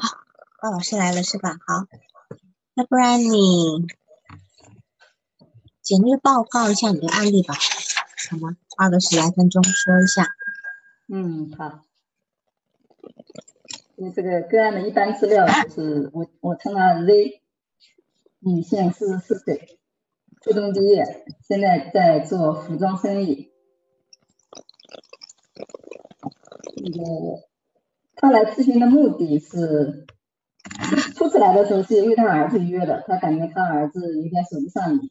好，高老师来了是吧？好，要不然你简略报告一下你的案例吧，好吗？花个十来分钟说一下。嗯，好。你这个个案的一般资料就是我我称了 Z，女性，四十四岁，初中毕业，现在在做服装生意。那个。他来咨询的目的是，初次来的时候是因为他儿子约的，他感觉他儿子有点手不上瘾。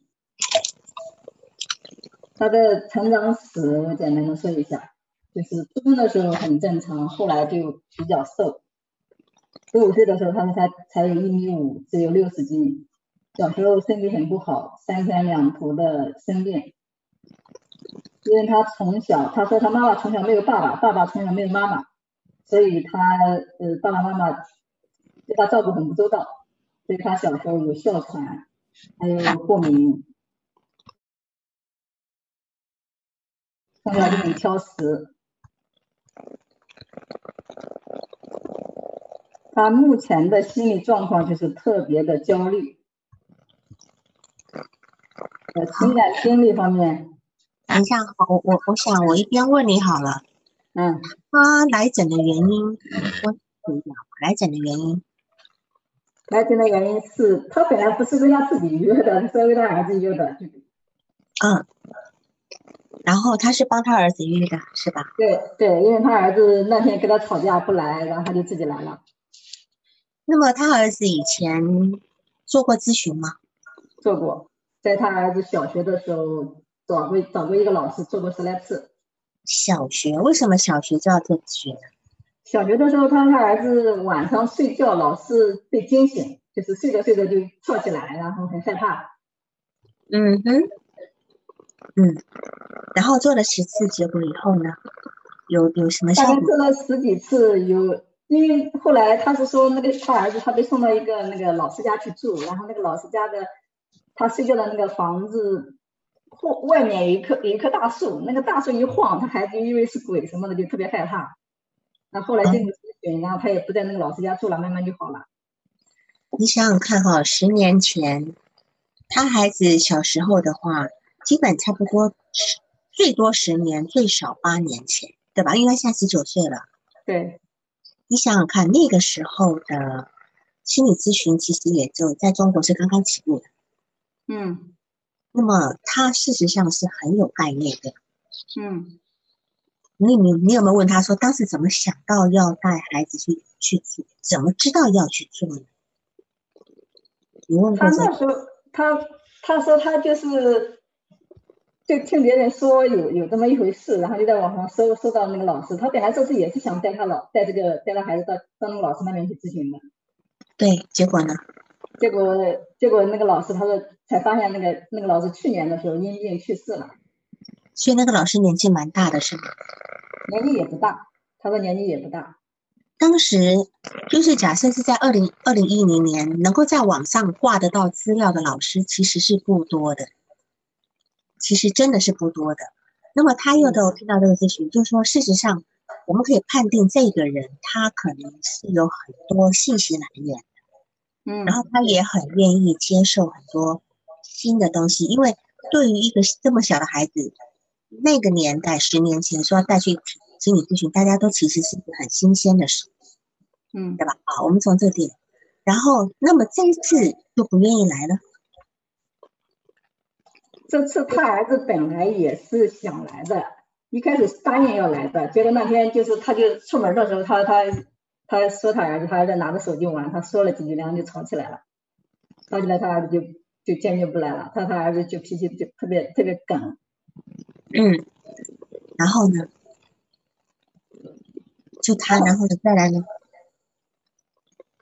他的成长史我简单的说一下，就是初中的时候很正常，后来就比较瘦。十五岁的时候，他说才才有一米五，只有六十斤。小时候身体很不好，三天两头的生病。因为他从小，他说他妈妈从小没有爸爸，爸爸从小没有妈妈。所以他呃爸爸妈妈对他照顾很不周到，所以他小时候有哮喘，还有过敏，从小就很挑食。他目前的心理状况就是特别的焦虑，呃，情感经历方面，等一下，我我我想我一边问你好了。嗯，他来诊的原因，我讲来诊的原因。来诊的原因是他本来不是跟他自己约的，是为他儿子约的。嗯，然后他是帮他儿子约的，是吧？对对，因为他儿子那天跟他吵架不来，然后他就自己来了。那么他儿子以前做过咨询吗？做过，在他儿子小学的时候找过找过一个老师做过十来次。小学为什么小学就要做咨询呢？小学的时候，他他儿子晚上睡觉老是被惊醒，就是睡着睡着就跳起来，然后很害怕。嗯哼，嗯，然后做了十次，结果以后呢，有有什么效果？大概做了十几次，有因为后来他是说那个他儿子他被送到一个那个老师家去住，然后那个老师家的他睡觉的那个房子。后外面有一棵有一棵大树，那个大树一晃，他孩子因为是鬼什么的，就特别害怕。那后来经过咨询，然后他也不在那个老师家住了，慢慢就好了。你想想看哈，十年前他孩子小时候的话，基本差不多最多十年，最少八年前，对吧？因为他现在十九岁了。对。你想想看，那个时候的心理咨询其实也就在中国是刚刚起步的。嗯。那么他事实上是很有概念的，嗯，你你你有没有问他说当时怎么想到要带孩子去去做，怎么知道要去做呢？你问他那时候他他说他就是就听别人说有有这么一回事，然后就在网上搜搜到那个老师，他本来说是也是想带他老带这个带他孩子到到那个老师那边去咨询的，对，结果呢？结果结果那个老师他说才发现那个那个老师去年的时候因病去世了，所以那个老师年纪蛮大的是吗？年纪也不大，他说年纪也不大。当时就是假设是在二零二零一零年能够在网上挂得到资料的老师其实是不多的，其实真的是不多的。那么他又都听到这个咨询，就是说事实上我们可以判定这个人他可能是有很多信息来源。嗯，然后他也很愿意接受很多新的东西，因为对于一个这么小的孩子，那个年代十年前说要带去心理咨询，大家都其实是一个很新鲜的事，嗯，对吧？好，我们从这点，然后那么这一次就不愿意来了。这次他儿子本来也是想来的，一开始答应要来的，结果那天就是他就出门的时候，他他。他说他儿子，他儿子拿着手机玩，他说了几句，然后就吵起来了。吵起来，他儿子就就坚决不来了。他他儿子就脾气就特别特别梗。嗯，然后呢？就他，然后呢？再来呢？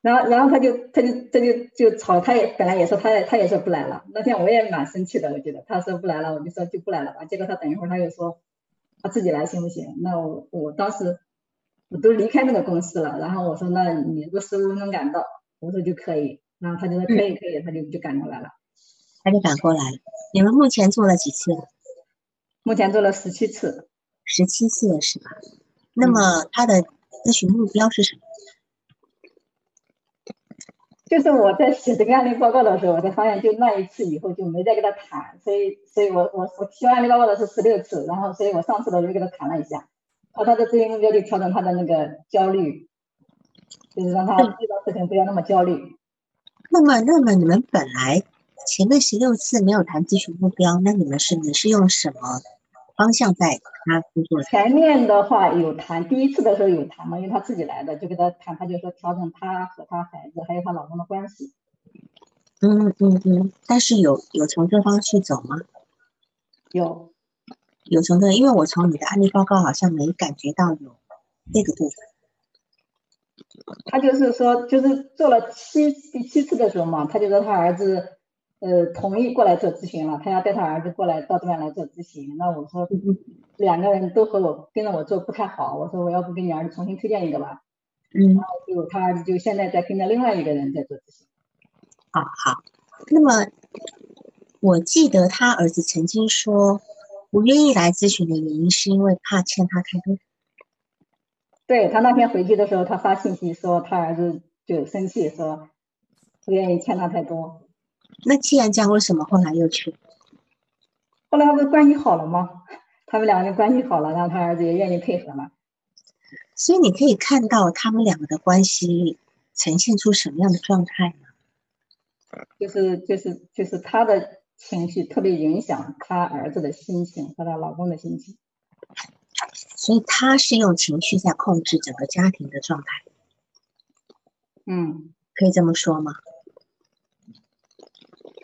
然后，然后他就他就他就就吵，他也本来也说他也他也说不来了。那天我也蛮生气的，我觉得他说不来了，我就说就不来了吧。结果他等一会儿他又说他自己来行不行？那我我当时。我都离开那个公司了，然后我说，那你如果十五分钟赶到，我说就可以，然后他就说可以可以，他就就赶过来了，他就赶过来了。你们目前做了几次？目前做了十七次，十七次是吧？那么他的咨询目标是什么？就是我在写这个案例报告的时候，我才发现，就那一次以后就没再跟他谈，所以，所以我我我提案例报告的是十六次，然后，所以我上次的时候跟他谈了一下，他他的咨询目标就调整他的那个焦虑，就是让他遇到事情不要那么焦虑。那么，那么你们本来前面十六次没有谈咨询目标，那你们是你是用什么方向在他工作？前面的话有谈，第一次的时候有谈嘛，因为他自己来的，就跟他谈，他就说调整他和他孩子还有他老公的关系。嗯嗯嗯，但是有有从这方去走吗？有，有从这，因为我从你的案例报告好像没感觉到有这个部分。他就是说，就是做了七第七次的时候嘛，他就说他儿子，呃，同意过来做咨询了，他要带他儿子过来到这边来做咨询。那我说，两个人都和我跟着我做不太好，我说我要不给你儿子重新推荐一个吧。嗯。然后就他儿子就现在在跟着另外一个人在做咨询。好好，那么我记得他儿子曾经说，不愿意来咨询的原因是因为怕欠他太多。对他那天回去的时候，他发信息说他儿子就生气，说不愿意欠他太多。那既然这样，为什么后来又去？后来他不是关系好了吗？他们两个人关系好了，然后他儿子也愿意配合了。所以你可以看到他们两个的关系呈现出什么样的状态呢？就是就是就是他的情绪特别影响她儿子的心情和她老公的心情。所以她是用情绪在控制整个家庭的状态，嗯，可以这么说吗？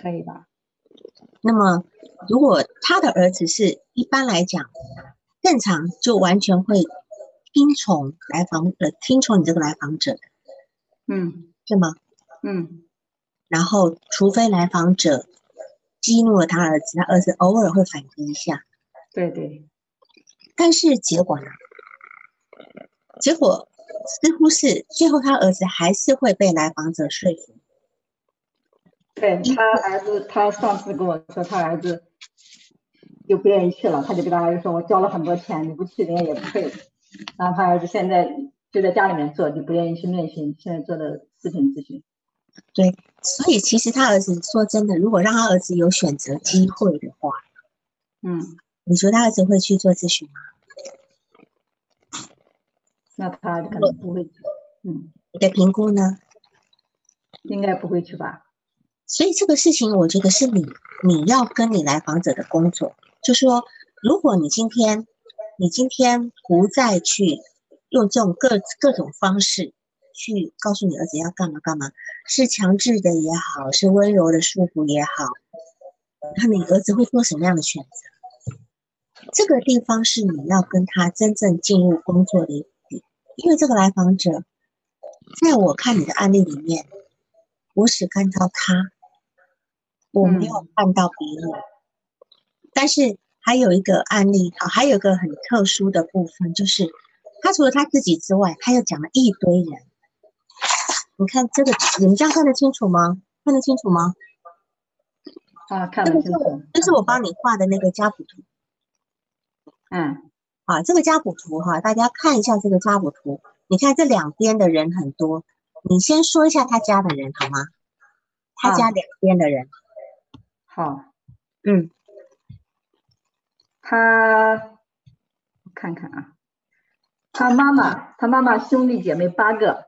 可以吧。那么，如果他的儿子是一般来讲正常，就完全会听从来访呃听从你这个来访者的，嗯，是吗？嗯。然后，除非来访者激怒了他儿子，他儿子偶尔会反击一下。对对。但是结果呢？结果似乎是最后他儿子还是会被来访者说服。对他儿子，他上次跟我说，他儿子就不愿意去了，他就跟他儿子说：“我交了很多钱，你不去人家也不会。”然后他儿子现在就在家里面做，就不愿意去面询，现在做的视频咨询。对，所以其实他儿子说真的，如果让他儿子有选择机会的话，嗯。你说他儿子会去做咨询吗？那他可能不会去。嗯，你的评估呢？应该不会去吧。所以这个事情，我觉得是你你要跟你来访者的工作，就说，如果你今天你今天不再去用这种各各种方式去告诉你儿子要干嘛干嘛，是强制的也好，是温柔的束缚也好，那你儿子会做什么样的选择？这个地方是你要跟他真正进入工作的一点，因为这个来访者，在我看你的案例里面，我只看到他，我没有看到别人。但是还有一个案例，好，还有一个很特殊的部分，就是他除了他自己之外，他又讲了一堆人。你看这个，你们这样看得清楚吗？看得清楚吗？啊，看得清楚。这是我帮你画的那个家谱图。嗯，啊，这个家谱图哈，大家看一下这个家谱图。你看这两边的人很多，你先说一下他家的人好吗？他家两边的人。好，嗯，他看看啊，他妈妈，他妈妈兄弟姐妹八个，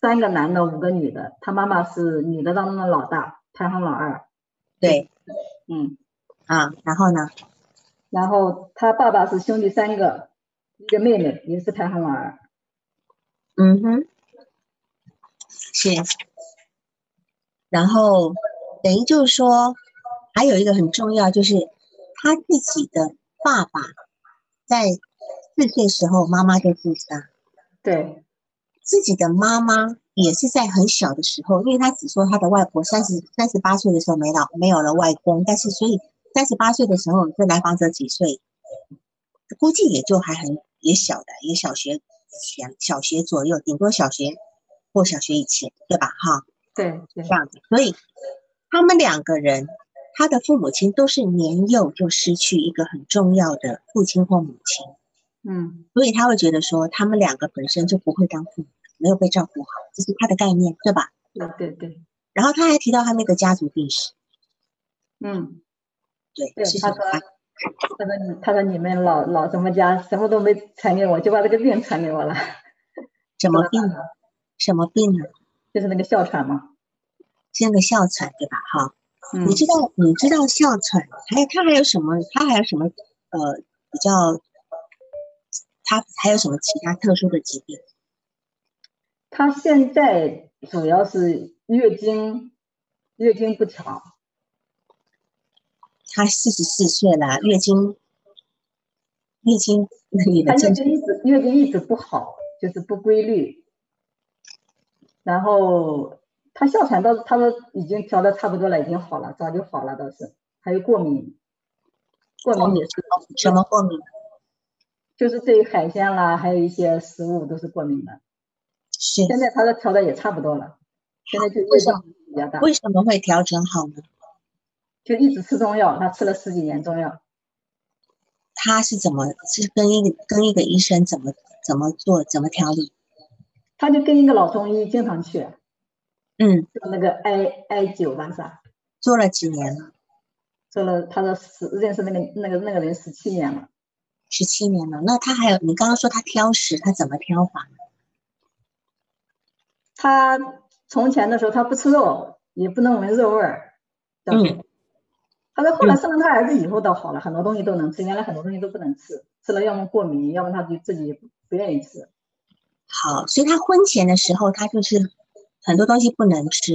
三个男的，五个女的。他妈妈是女的当中的老大，排行老二。对，嗯，啊，然后呢？然后他爸爸是兄弟三个，一个妹妹也是排行老二。嗯哼，是。然后等于就是说，还有一个很重要，就是他自己的爸爸在四岁时候妈妈就自杀。对，自己的妈妈也是在很小的时候，因为他只说他的外婆三十三十八岁的时候没老，没有了外公，但是所以。三十八岁的时候，这来访者几岁？估计也就还很也小的，也小学前、小学左右，顶多小学或小学以前，对吧？哈，对，这样子。所以他们两个人，他的父母亲都是年幼就失去一个很重要的父亲或母亲。嗯，所以他会觉得说，他们两个本身就不会当父母，没有被照顾好，这是他的概念，对吧？对对对。然后他还提到他那个家族病史，嗯，对，对，是他说，他说你，他说你们老老什么家什么都没传给我，就把这个病传给我了，什么病呢？什么病呢？就是那个哮喘嘛。是那个哮喘，对吧？哈，嗯你知道你知道哮喘，还有他还有什么？他还有什么？呃，比较，它还有什么其他特殊的疾病？他现在主要是月经，月经不调，他四十四岁了，月经，月经你的他月症经一直月经一直不好，就是不规律。然后他哮喘倒是他说已经调的差不多了，已经好了，早就好了倒是。还有过敏，过敏也是，什么过敏？就是对海鲜啦，还有一些食物都是过敏的。是现在他的调的也差不多了，现在就为什么比较大，为什么会调整好呢？就一直吃中药，他吃了十几年中药。他是怎么是跟一个跟一个医生怎么怎么做怎么调理？他就跟一个老中医经常去，嗯，就那个艾艾灸吧，是吧？做了几年了？做了，他说十认识那个那个那个人十七年了。十七年了。那他还有你刚刚说他挑食，他怎么挑法？他从前的时候他不吃肉，也不能闻肉味儿。嗯。他说后来生了他儿子以后倒好了，很多东西都能吃，原来很多东西都不能吃，吃了要么过敏，要么他就自己不愿意吃。好，所以他婚前的时候，他就是很多东西不能吃，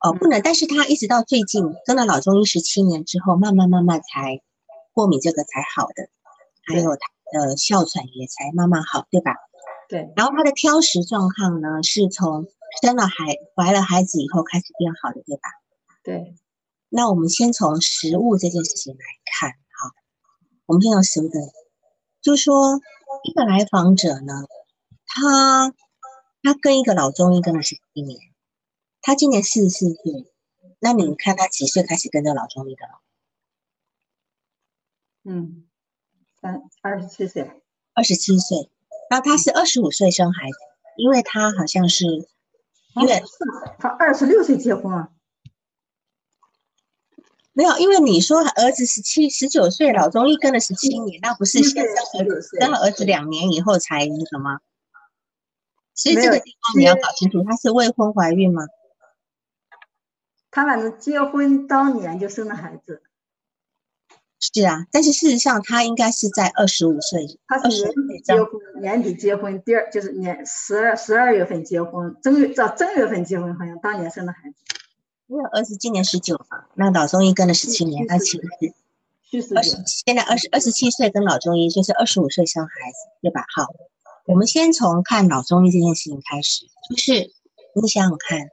哦，不能。但是他一直到最近跟了老中医十七年之后，慢慢慢慢才过敏这个才好的，还有他的哮喘也才慢慢好，对吧？对。然后他的挑食状况呢，是从生了孩怀了孩子以后开始变好的，对吧？对。那我们先从食物这件事情来看，哈，我们先从食物的，就是说一个来访者呢，他他跟一个老中医跟了十七年，他今年四十四岁，那你看他几岁开始跟这个老中医的了？嗯，三二十七岁，二十七岁，那他是二十五岁生孩子，因为他好像是因为他二十六岁结婚啊。没有，因为你说儿子十七、十九岁，老中医跟了十七年，那不是先生儿子生了儿子两年以后才那个吗？所以这个地方你要搞清楚，他是未婚怀孕吗？他反正结婚当年就生了孩子。是啊，但是事实上他应该是在二十五岁，他是年底结婚，年底结婚，第二就是年十二十二月份结婚，正月到正月份结婚，好像当年生的孩子。因为儿子今年十九嘛，那老中医跟了十七年，他其实是二十，现在二十二十七岁跟老中医就是二十五岁生孩子，对吧？好，我们先从看老中医这件事情开始，就是你想想看，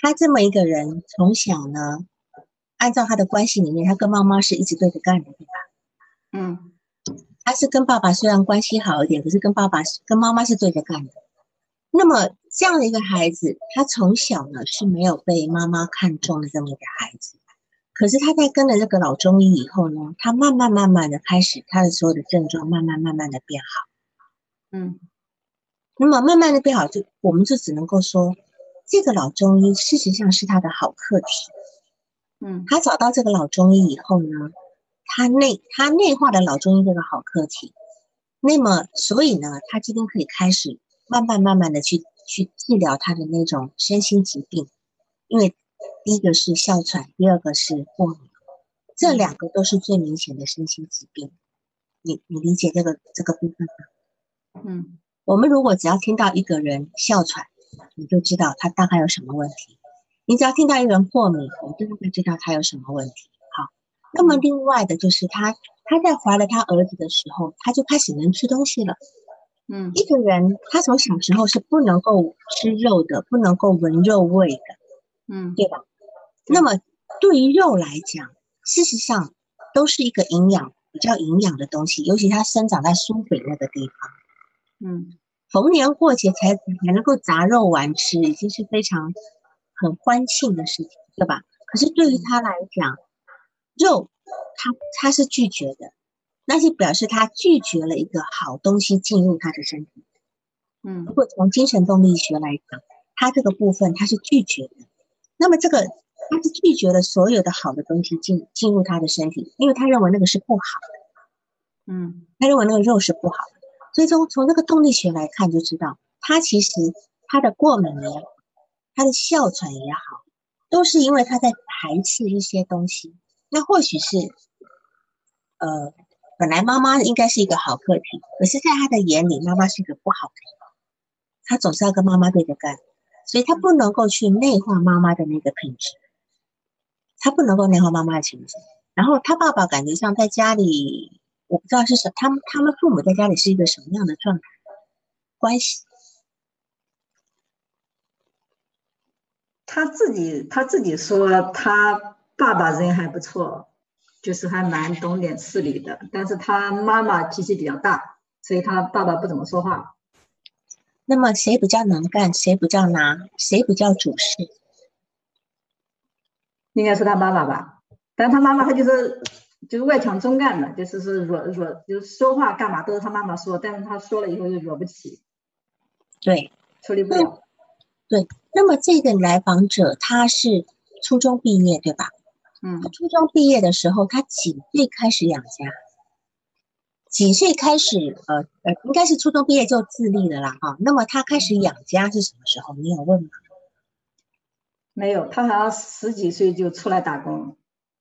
他这么一个人，从小呢，按照他的关系里面，他跟妈妈是一直对着干的，对吧？嗯，他是跟爸爸虽然关系好一点，可是跟爸爸跟妈妈是对着干的。那么这样的一个孩子，他从小呢是没有被妈妈看中的这么一个孩子，可是他在跟了这个老中医以后呢，他慢慢慢慢的开始，他的所有的症状慢慢慢慢的变好。嗯，那么慢慢的变好，就我们就只能够说，这个老中医事实上是他的好课题。嗯，他找到这个老中医以后呢，他内他内化的老中医这个好课题，那么所以呢，他今天可以开始。慢慢慢慢的去去治疗他的那种身心疾病，因为第一个是哮喘，第二个是过敏，这两个都是最明显的身心疾病。你你理解这个这个部分吗？嗯，我们如果只要听到一个人哮喘，你就知道他大概有什么问题；你只要听到一个人过敏，你就大概知道他有什么问题。好，那么另外的就是他他在怀了他儿子的时候，他就开始能吃东西了。嗯，一个人他从小时候是不能够吃肉的，不能够闻肉味的，嗯，对吧？那么对于肉来讲，事实上都是一个营养比较营养的东西，尤其它生长在苏北那个地方，嗯，逢年过节才才能够炸肉丸吃，已经是非常很欢庆的事情，对吧？可是对于他来讲，肉他他是拒绝的。那就表示他拒绝了一个好东西进入他的身体。嗯，如果从精神动力学来讲，他这个部分他是拒绝的。那么这个他是拒绝了所有的好的东西进进入他的身体，因为他认为那个是不好的。嗯，他认为那个肉是不好的。所以从从那个动力学来看，就知道他其实他的过敏也好，他的哮喘也好，都是因为他在排斥一些东西。那或许是，呃，本来妈妈应该是一个好个体，可是在他的眼里，妈妈是一个不好的，他总是要跟妈妈对着干，所以他不能够去内化妈妈的那个品质，他不能够内化妈妈的情绪。然后他爸爸感觉像在家里。我不知道是什，他们他们父母在家里是一个什么样的状态关系？他自己他自己说，他爸爸人还不错，就是还蛮懂点事理的，但是他妈妈脾气比较大，所以他爸爸不怎么说话。那么谁比较能干？谁比较拿？谁比较主事？应该是他妈妈吧，但他妈妈他就是。就是外强中干的，就是是惹惹，就是说话干嘛都是他妈妈说，但是他说了以后就惹不起，对，处理不了。对，那么这个来访者他是初中毕业对吧？嗯，初中毕业的时候，他几岁开始养家？几岁开始？呃呃，应该是初中毕业就自立的啦，哈。那么他开始养家是什么时候？你有问吗？没有，他好像十几岁就出来打工。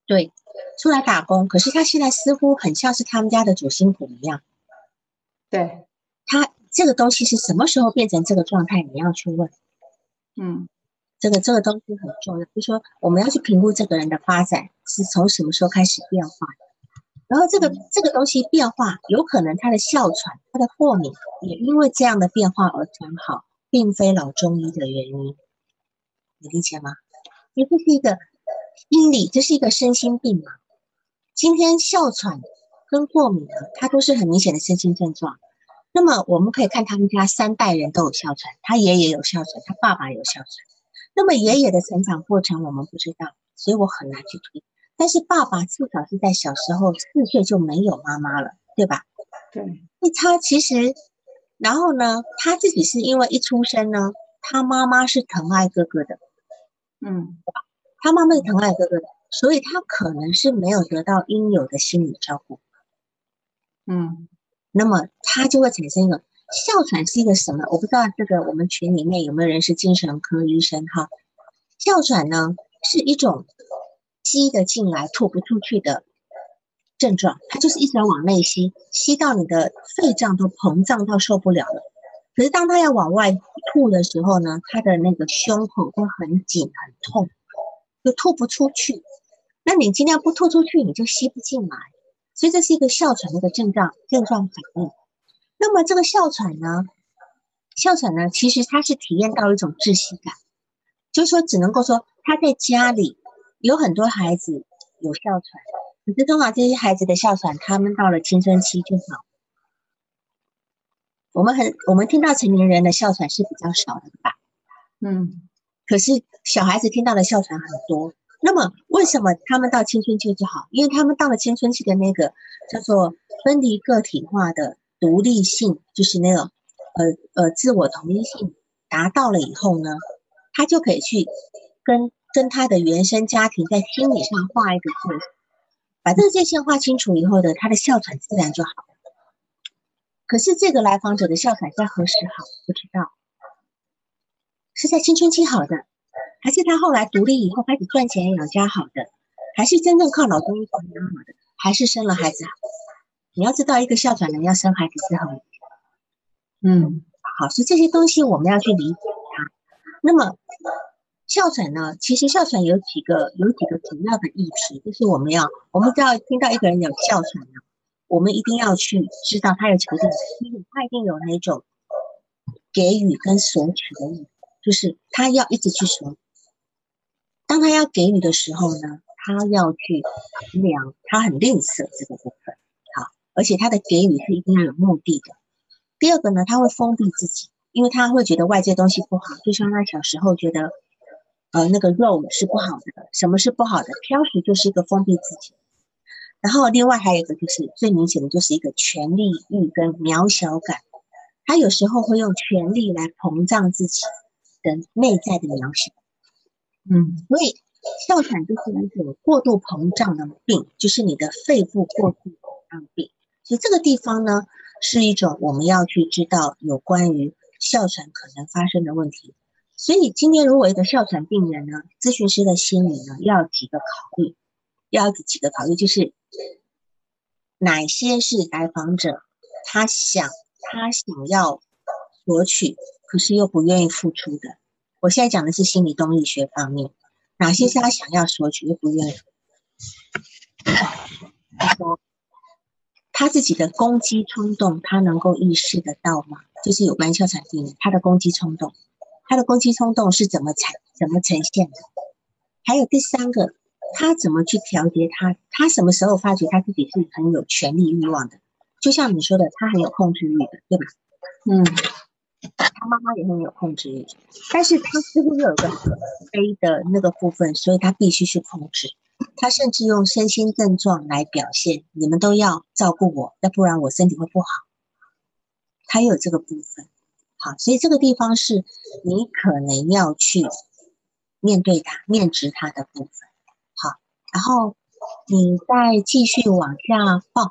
对。出来打工，可是他现在似乎很像是他们家的主心骨一样。对，他这个东西是什么时候变成这个状态？你要去问。嗯，这个这个东西很重要，就是说我们要去评估这个人的发展是从什么时候开始变化的。然后这个这个东西变化，有可能他的哮喘、他的过敏也因为这样的变化而转好，并非老中医的原因。你理解吗？因为这是一个。心理这是一个身心病嘛？今天哮喘跟过敏啊，它都是很明显的身心症状。那么我们可以看他们家三代人都有哮喘，他爷爷有哮喘，他爸爸有哮喘。那么爷爷的成长过程我们不知道，所以我很难去推。但是爸爸至少是在小时候四岁就没有妈妈了，对吧？对。那他其实，然后呢，他自己是因为一出生呢，他妈妈是疼爱哥哥的，嗯。他妈妈疼爱哥哥的，所以他可能是没有得到应有的心理照顾。嗯，那么它就会产生一个哮喘是一个什么？我不知道这个我们群里面有没有人是精神科医生哈？哮喘呢是一种吸的进来吐不出去的症状，它就是一直往内吸，吸到你的肺脏都膨胀到受不了了。可是当他要往外吐的时候呢，他的那个胸口会很紧很痛。就吐不出去，那你尽量不吐出去，你就吸不进来，所以这是一个哮喘的一个症状症状反应。那么这个哮喘呢，哮喘呢，其实它是体验到一种窒息感，就是说只能够说他在家里有很多孩子有哮喘，可是通常这些孩子的哮喘，他们到了青春期就好。我们很我们听到成年人的哮喘是比较少的吧？嗯。可是小孩子听到的哮喘很多，那么为什么他们到青春期就好？因为他们到了青春期的那个叫做分离个体化的独立性，就是那种呃呃自我同一性达到了以后呢，他就可以去跟跟他的原生家庭在心理上画一个界，把这个界限画清楚以后呢，他的哮喘自然就好了。可是这个来访者的哮喘在何时好？不知道。是在青春期好的，还是他后来独立以后开始赚钱养家好的，还是真正靠老公一养好的，还是生了孩子好？你要知道，一个哮喘人要生孩子是很，嗯，好，所以这些东西我们要去理解它。那么哮喘呢？其实哮喘有几个有几个主要的议题，就是我们要我们只要听到一个人有哮喘呢，我们一定要去知道他有几个定义，他一定有那种给予跟索取的意。就是他要一直去说，当他要给予的时候呢，他要去衡量，他很吝啬这个部分，好，而且他的给予是一定要有目的的。第二个呢，他会封闭自己，因为他会觉得外界东西不好，就像他小时候觉得，呃，那个肉是不好的，什么是不好的？挑食就是一个封闭自己。然后另外还有一个就是最明显的就是一个权力欲跟渺小感，他有时候会用权力来膨胀自己。的内在的渺小。嗯，所以哮喘就是一种过度膨胀的病，就是你的肺部过度膨胀病。所以这个地方呢，是一种我们要去知道有关于哮喘可能发生的问题。所以今天如果一个哮喘病人呢，咨询师的心里呢，要几个考虑，要几个考虑，就是哪些是来访者他想他想要索取，可是又不愿意付出的。我现在讲的是心理动力学方面，哪些是他想要索取又不愿意？他说他自己的攻击冲动，他能够意识得到吗？就是有关哮喘病人，他的攻击冲动，他的攻击冲动是怎么产怎么呈现的？还有第三个，他怎么去调节他？他什么时候发觉他自己是很有权利欲望的？就像你说的，他很有控制欲的，对吧？嗯。他妈妈也很有控制欲，但是他似乎又有个很悲的那个部分，所以他必须去控制。他甚至用身心症状来表现，你们都要照顾我，要不然我身体会不好。他有这个部分，好，所以这个地方是你可能要去面对他、面值他的部分。好，然后你再继续往下放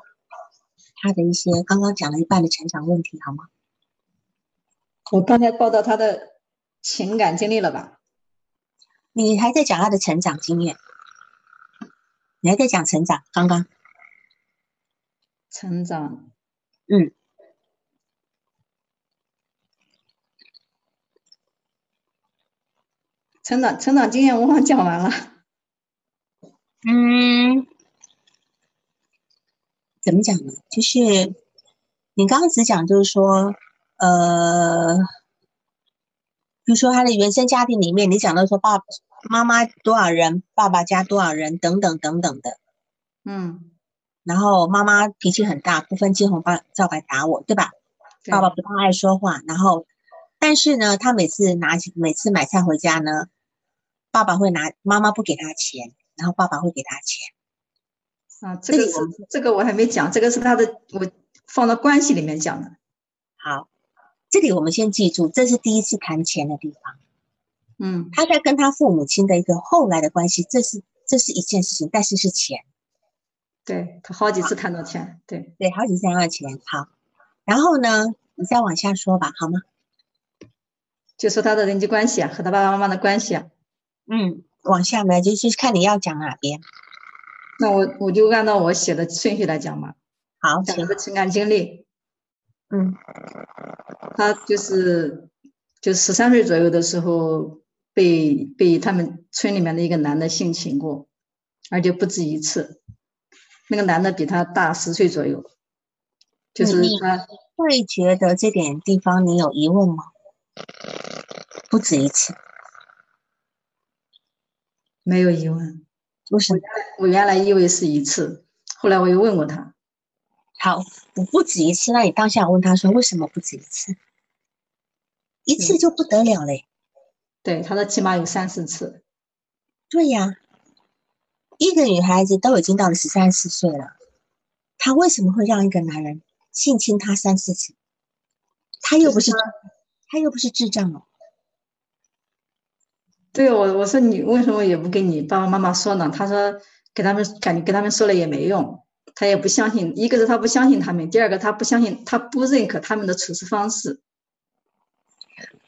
他的一些刚刚讲了一半的成长问题，好吗？我刚才报道他的情感经历了吧？你还在讲他的成长经验？你还在讲成长？刚刚成长，嗯，成长成长经验我好像讲完了。嗯，怎么讲呢？就是你刚刚只讲，就是说。呃，比如说他的原生家庭里面，你讲到说爸妈妈多少人，爸爸家多少人等等等等的，嗯，然后妈妈脾气很大，不分青红皂皂白打我，对吧？爸爸不太爱说话，然后但是呢，他每次拿每次买菜回家呢，爸爸会拿妈妈不给他钱，然后爸爸会给他钱。啊，这个是这个我还没讲，这个是他的我放到关系里面讲的。好。这里我们先记住，这是第一次谈钱的地方。嗯，他在跟他父母亲的一个后来的关系，这是这是一件事情，但是是钱。对他好几次谈到钱，对对，好几次谈到钱。好，然后呢，你再往下说吧，好吗？就说他的人际关系啊，和他爸爸妈妈的关系啊。嗯，往下面就是看你要讲哪边。那我我就按照我写的顺序来讲嘛。好，讲他的情感经历。嗯，他就是就十三岁左右的时候被被他们村里面的一个男的性侵过，而且不止一次。那个男的比他大十岁左右，就是他会觉得这点地方你有疑问吗？不止一次，没有疑问。为什么？我原来以为是一次，后来我又问过他。好，我不止一次。那你当下问他说，为什么不止一次？一次就不得了嘞。对，他说起码有三四次。对呀，一个女孩子都已经到了十三四岁了，她为什么会让一个男人性侵她三四次？他又不是，他又不是智障哦。对我，我说你为什么也不跟你爸爸妈妈说呢？他说给他们感觉跟他们说了也没用。他也不相信，一个是他不相信他们，第二个他不相信，他不认可他们的处事方式。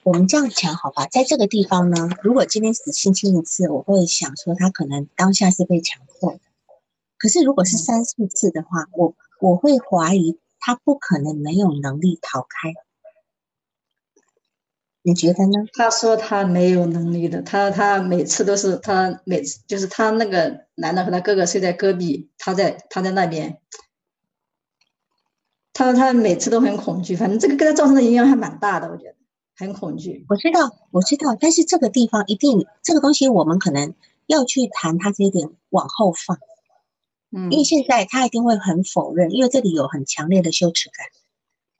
我们这样讲好吧，在这个地方呢，如果今天只性侵一次，我会想说他可能当下是被强迫的。可是如果是三四次的话，我我会怀疑他不可能没有能力逃开。你觉得呢？他说他没有能力的，他他每次都是他每次就是他那个男的和他哥哥睡在隔壁，他在他在那边，他说他每次都很恐惧，反正这个给他造成的影响还蛮大的，我觉得很恐惧。我知道，我知道，但是这个地方一定这个东西我们可能要去谈他这一点往后放，嗯，因为现在他一定会很否认，因为这里有很强烈的羞耻感。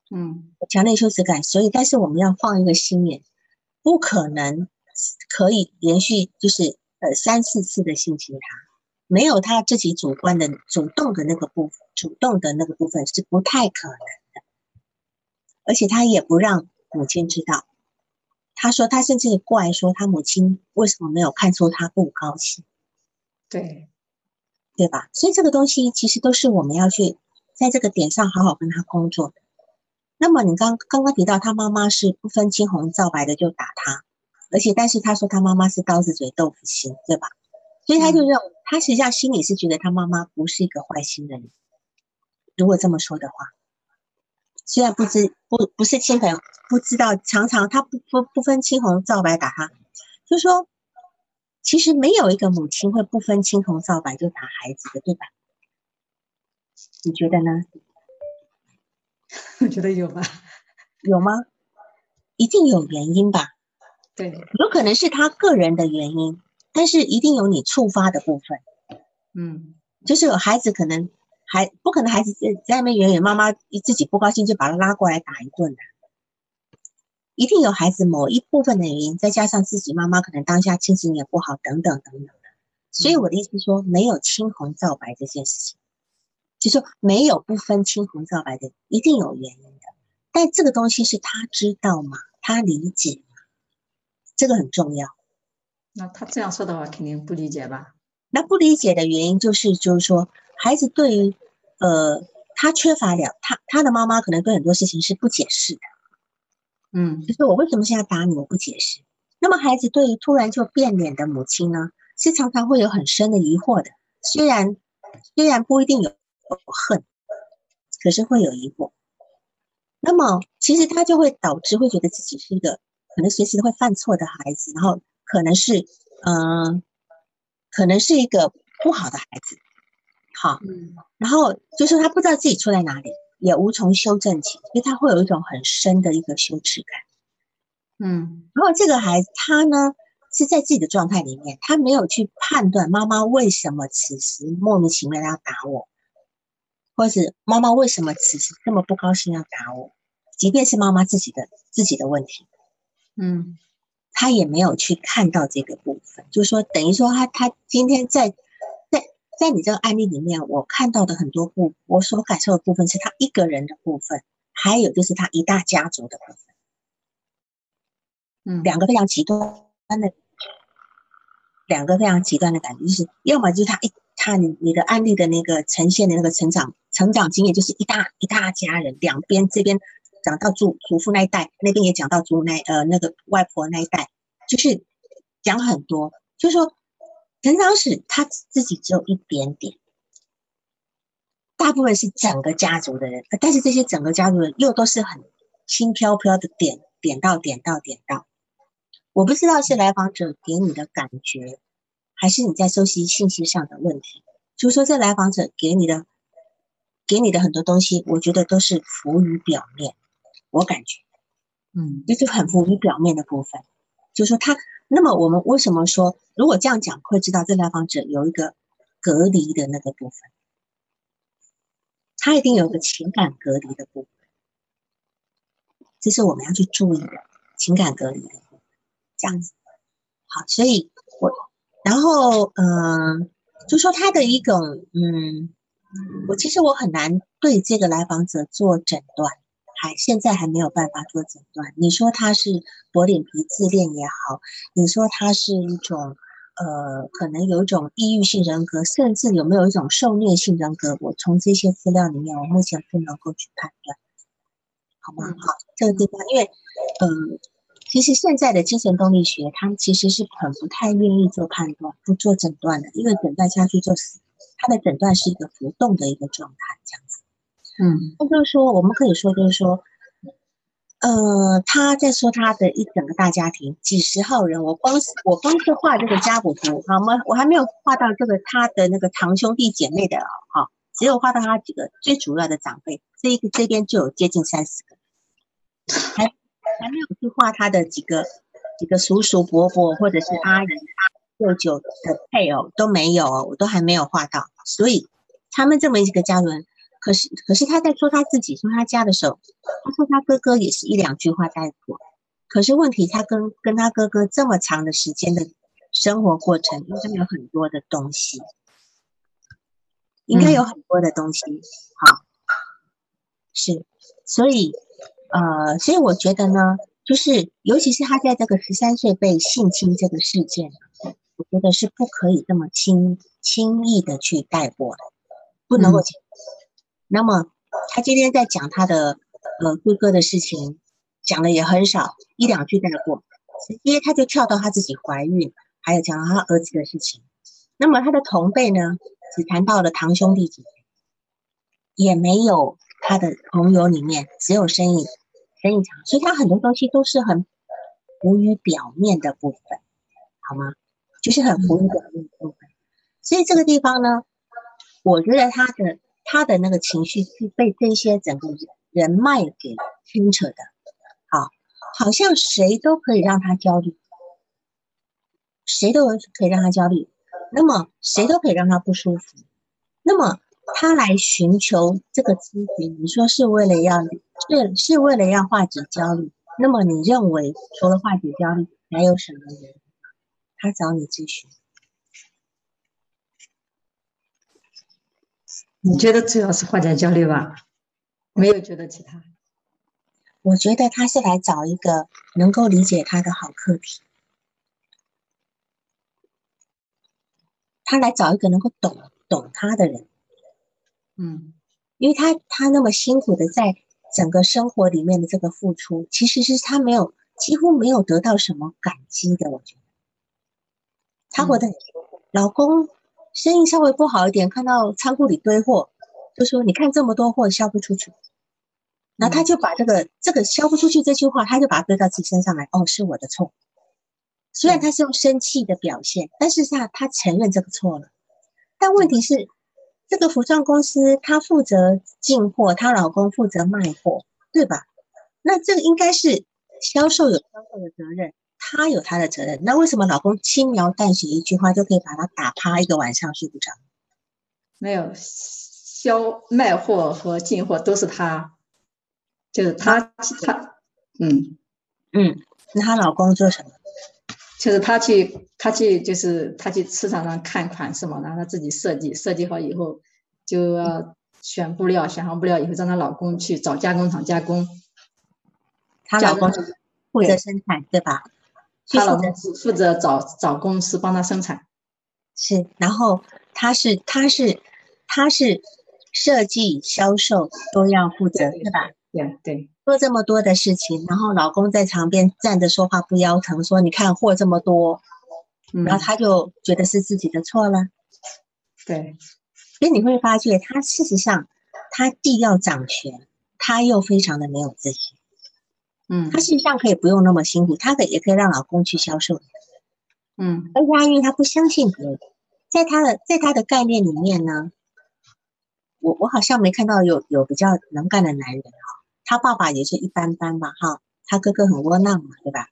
嗯，强烈羞耻感，所以，但是我们要放一个心眼，不可能可以连续就是呃三四次的性侵他，没有他自己主观的主动的那个部分，主动的那个部分是不太可能的，而且他也不让母亲知道，他说他甚至过来说他母亲为什么没有看出他不高兴，对，对吧？所以这个东西其实都是我们要去在这个点上好好跟他工作的。那么你刚刚刚提到他妈妈是不分青红皂白的就打他，而且但是他说他妈妈是刀子嘴豆腐心，对吧？所以他就认为他实际上心里是觉得他妈妈不是一个坏心的人。如果这么说的话，虽然不知不不是亲朋不知道，常常他不不不分青红皂白打他，就说其实没有一个母亲会不分青红皂白就打孩子的，对吧？你觉得呢？我觉得有吧，有吗？一定有原因吧？对，有可能是他个人的原因，但是一定有你触发的部分。嗯，就是有孩子可能还不可能，孩子在在那边远远，妈妈自己不高兴就把他拉过来打一顿的，一定有孩子某一部分的原因，再加上自己妈妈可能当下心情也不好，等等等等的。所以我的意思是说，没有青红皂白这件事情。就说没有不分青红皂白的，一定有原因的。但这个东西是他知道吗？他理解吗？这个很重要。那他这样说的话，肯定不理解吧？那不理解的原因就是，就是说，孩子对于呃，他缺乏了他他的妈妈可能对很多事情是不解释的。嗯，就是我为什么现在打你，我不解释。那么孩子对于突然就变脸的母亲呢，是常常会有很深的疑惑的。虽然虽然不一定有。恨，可是会有疑惑，那么其实他就会导致会觉得自己是一个可能随时会犯错的孩子，然后可能是嗯，可能是一个不好的孩子，好，然后就是他不知道自己错在哪里，也无从修正起，所以他会有一种很深的一个羞耻感，嗯，然后这个孩子他呢是在自己的状态里面，他没有去判断妈妈为什么此时莫名其妙要打我。或者妈妈为什么此时这么不高兴要打我？即便是妈妈自己的自己的问题，嗯，他也没有去看到这个部分，就是说，等于说他他今天在在在你这个案例里面，我看到的很多部，我所感受的部分是他一个人的部分，还有就是他一大家族的部分，嗯，两个非常极端的，两个非常极端的感觉，就是要么就是他一他你你的案例的那个呈现的那个成长。成长经验就是一大一大家人，两边这边讲到祖祖父那一代，那边也讲到祖那呃那个外婆那一代，就是讲很多，就是说成长史他自己只有一点点，大部分是整个家族的人，但是这些整个家族人又都是很轻飘飘的点点到点到点到，我不知道是来访者给你的感觉，还是你在收集信息上的问题，就是说这来访者给你的。给你的很多东西，我觉得都是浮于表面。我感觉，嗯，就是很浮于表面的部分。就是说他，那么我们为什么说，如果这样讲，会知道这来访者有一个隔离的那个部分，他一定有个情感隔离的部分，这是我们要去注意的情感隔离的部分。这样子，好，所以我，然后，嗯，就说他的一种，嗯。我其实我很难对这个来访者做诊断，还现在还没有办法做诊断。你说他是薄脸皮自恋也好，你说他是一种呃，可能有一种抑郁性人格，甚至有没有一种受虐性人格？我从这些资料里面，我目前不能够去判断，好吗？好，这个地方，因为嗯，其实现在的精神动力学，他们其实是很不太愿意做判断、不做诊断的，因为诊断下去就死。他的诊断是一个浮动的一个状态，这样子。嗯，那就是说，我们可以说，就是说，呃，他在说他的一整个大家庭，几十号人，我光是我光是画这个家谱图，好吗？我还没有画到这个他的那个堂兄弟姐妹的，哈，只有画到他几个最主要的长辈，这一个这边就有接近三十个，还还没有去画他的几个几个叔叔伯伯或者是阿姨。舅舅的配偶都没有，我都还没有画到，所以他们这么一个家人，可是可是他在说他自己说他家的时候，他说他哥哥也是一两句话带过，可是问题他跟跟他哥哥这么长的时间的生活过程，应该有很多的东西，应该有很多的东西，好，是，所以呃，所以我觉得呢，就是尤其是他在这个十三岁被性侵这个事件，我觉得是不可以这么轻轻易的去带过的，不能够。那么他今天在讲他的呃哥哥的事情，讲的也很少，一两句带过，直接他就跳到他自己怀孕，还有讲到他儿子的事情。那么他的同辈呢，只谈到了堂兄弟姐妹，也没有他的朋友里面只有生意生意场，所以他很多东西都是很浮于表面的部分，好吗？就是很浮于表面的部分。所以这个地方呢，我觉得他的他的那个情绪是被这些整个人脉给牵扯的，好，好像谁都可以让他焦虑，谁都可以让他焦虑。那么谁都可以让他不舒服。那么他来寻求这个咨询，你说是为了要是是为了要化解焦虑？那么你认为除了化解焦虑，还有什么原因？他找你咨询？你觉得主要是化解焦虑吧？没有觉得其他？我觉得他是来找一个能够理解他的好课题。他来找一个能够懂懂他的人，嗯，因为他他那么辛苦的在整个生活里面的这个付出，其实是他没有几乎没有得到什么感激的。我觉得他活得很辛苦，老公生意稍微不好一点，看到仓库里堆货，就说：“你看这么多货销不出去。”然后他就把这个这个销不出去这句话，他就把它堆到自己身上来。哦，是我的错。虽然他是用生气的表现，但是他他承认这个错了。但问题是，这个服装公司她负责进货，她老公负责卖货，对吧？那这个应该是销售有销售的责任，她有她的责任。那为什么老公轻描淡写一句话就可以把她打趴一个晚上睡不着？没有，销卖货和进货都是她，就是她她，嗯嗯，那她老公做什么？就是他去，他去，就是他去市场上看款式嘛，然后他自己设计，设计好以后就要选布料，选好布料以后让她老公去找加工厂加工。她老公负责生产，对吧？她老公负负责找找公司帮她生产。是，然后他是他是他是设计销售都要负责，对吧？对对。做这么多的事情，然后老公在旁边站着说话不腰疼，说你看货这么多，然后他就觉得是自己的错了。对，所以你会发觉他事实上他既要掌权，他又非常的没有自信。嗯，他事实上可以不用那么辛苦，他可也可以让老公去销售。嗯，而且因为他不相信别人，在他的在他的概念里面呢，我我好像没看到有有比较能干的男人哈。他爸爸也是一般般吧，哈，他哥哥很窝囊嘛，对吧？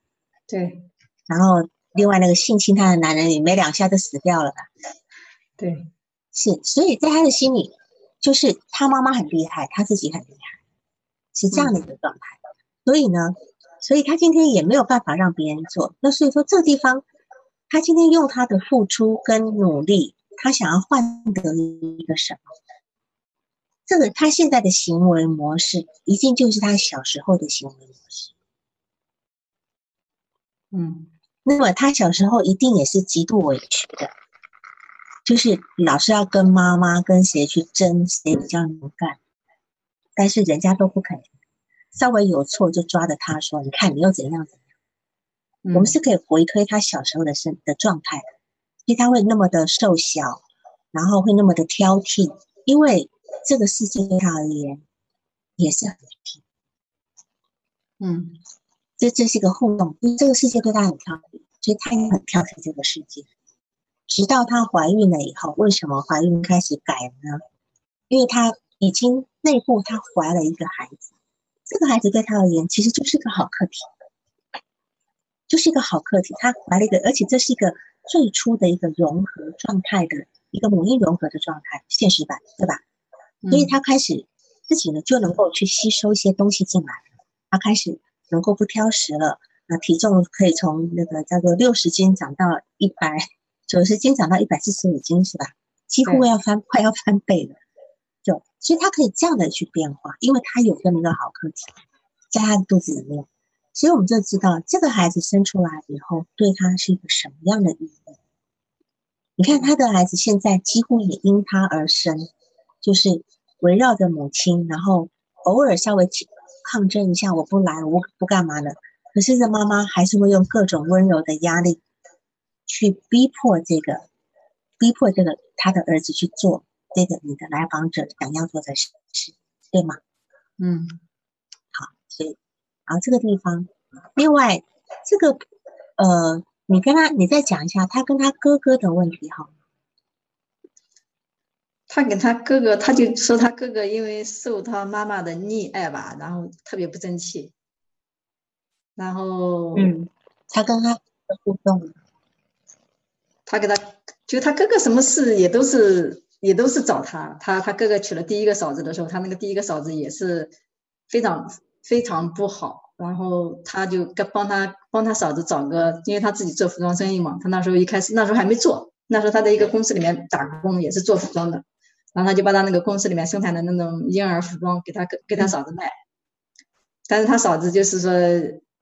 对。然后另外那个性侵他的男人，也没两下就死掉了吧？对，是。所以在他的心里，就是他妈妈很厉害，他自己很厉害，是这样的一个状态。所以呢，所以他今天也没有办法让别人做。那所以说这个地方，他今天用他的付出跟努力，他想要换得一个什么？这个他现在的行为模式，一定就是他小时候的行为模式。嗯，那么他小时候一定也是极度委屈的，就是老是要跟妈妈跟谁去争，谁比较能干，但是人家都不肯，稍微有错就抓着他说：“你看你又怎样怎样。”我们是可以回推他小时候的身的状态的，所以他会那么的瘦小，然后会那么的挑剔，因为。这个世界对他而言也是很平，嗯，这这是一个互动，因为这个世界对他很挑剔，所以他也很挑剔这个世界。直到她怀孕了以后，为什么怀孕开始改呢？因为她已经内部她怀了一个孩子，这个孩子对她而言其实就是个好课题，就是一个好课题。她怀了一个，而且这是一个最初的一个融合状态的一个母婴融合的状态，现实版，对吧？所以他开始自己呢就能够去吸收一些东西进来，他开始能够不挑食了，那体重可以从那个叫做六十斤长到一百九十斤，长到一百四十五斤，是吧？几乎要翻，快要翻倍了。就所以他可以这样的去变化，因为他有这么一个好课题，在他的肚子里面，所以我们就知道这个孩子生出来以后，对他是一个什么样的意义。你看他的孩子现在几乎也因他而生，就是围绕着母亲，然后偶尔稍微抗争一下，我不来，我不干嘛了。可是这妈妈还是会用各种温柔的压力，去逼迫这个，逼迫这个他的儿子去做这个你的来访者想要做的事，对吗？嗯，好，所以，然后这个地方，另外这个，呃。你跟他，你再讲一下他跟他哥哥的问题好吗？他跟他哥哥，他就说他哥哥因为受他妈妈的溺爱吧，然后特别不争气。然后，嗯，他跟他互动，他给他就他哥哥什么事也都是也都是找他。他他哥哥娶了第一个嫂子的时候，他那个第一个嫂子也是非常非常不好。然后他就跟帮他帮他嫂子找个，因为他自己做服装生意嘛，他那时候一开始那时候还没做，那时候他在一个公司里面打工，也是做服装的，然后他就把他那个公司里面生产的那种婴儿服装给他给他嫂子卖，但是他嫂子就是说，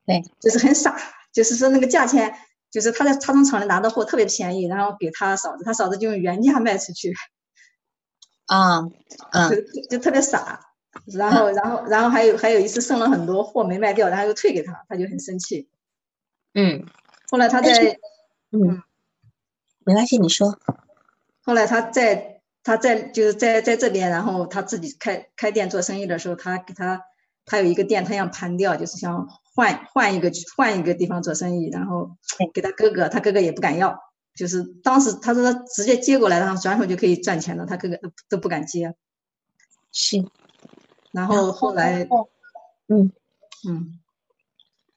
对，就是很傻，就是说那个价钱，就是他在他从厂里拿的货特别便宜，然后给他嫂子，他嫂子就用原价卖出去，啊，嗯，就就特别傻。然后，然后，然后还有还有一次剩了很多货没卖掉，然后又退给他，他就很生气。嗯，后来他在，嗯，没关系，你说。后来他在他在就是在在这边，然后他自己开开店做生意的时候，他给他他有一个店，他想盘掉，就是想换换一个换一个地方做生意，然后给他哥哥，他哥哥也不敢要，就是当时他说他直接接过来，然后转手就可以赚钱了，他哥哥都都不敢接。是。然后后来，嗯嗯，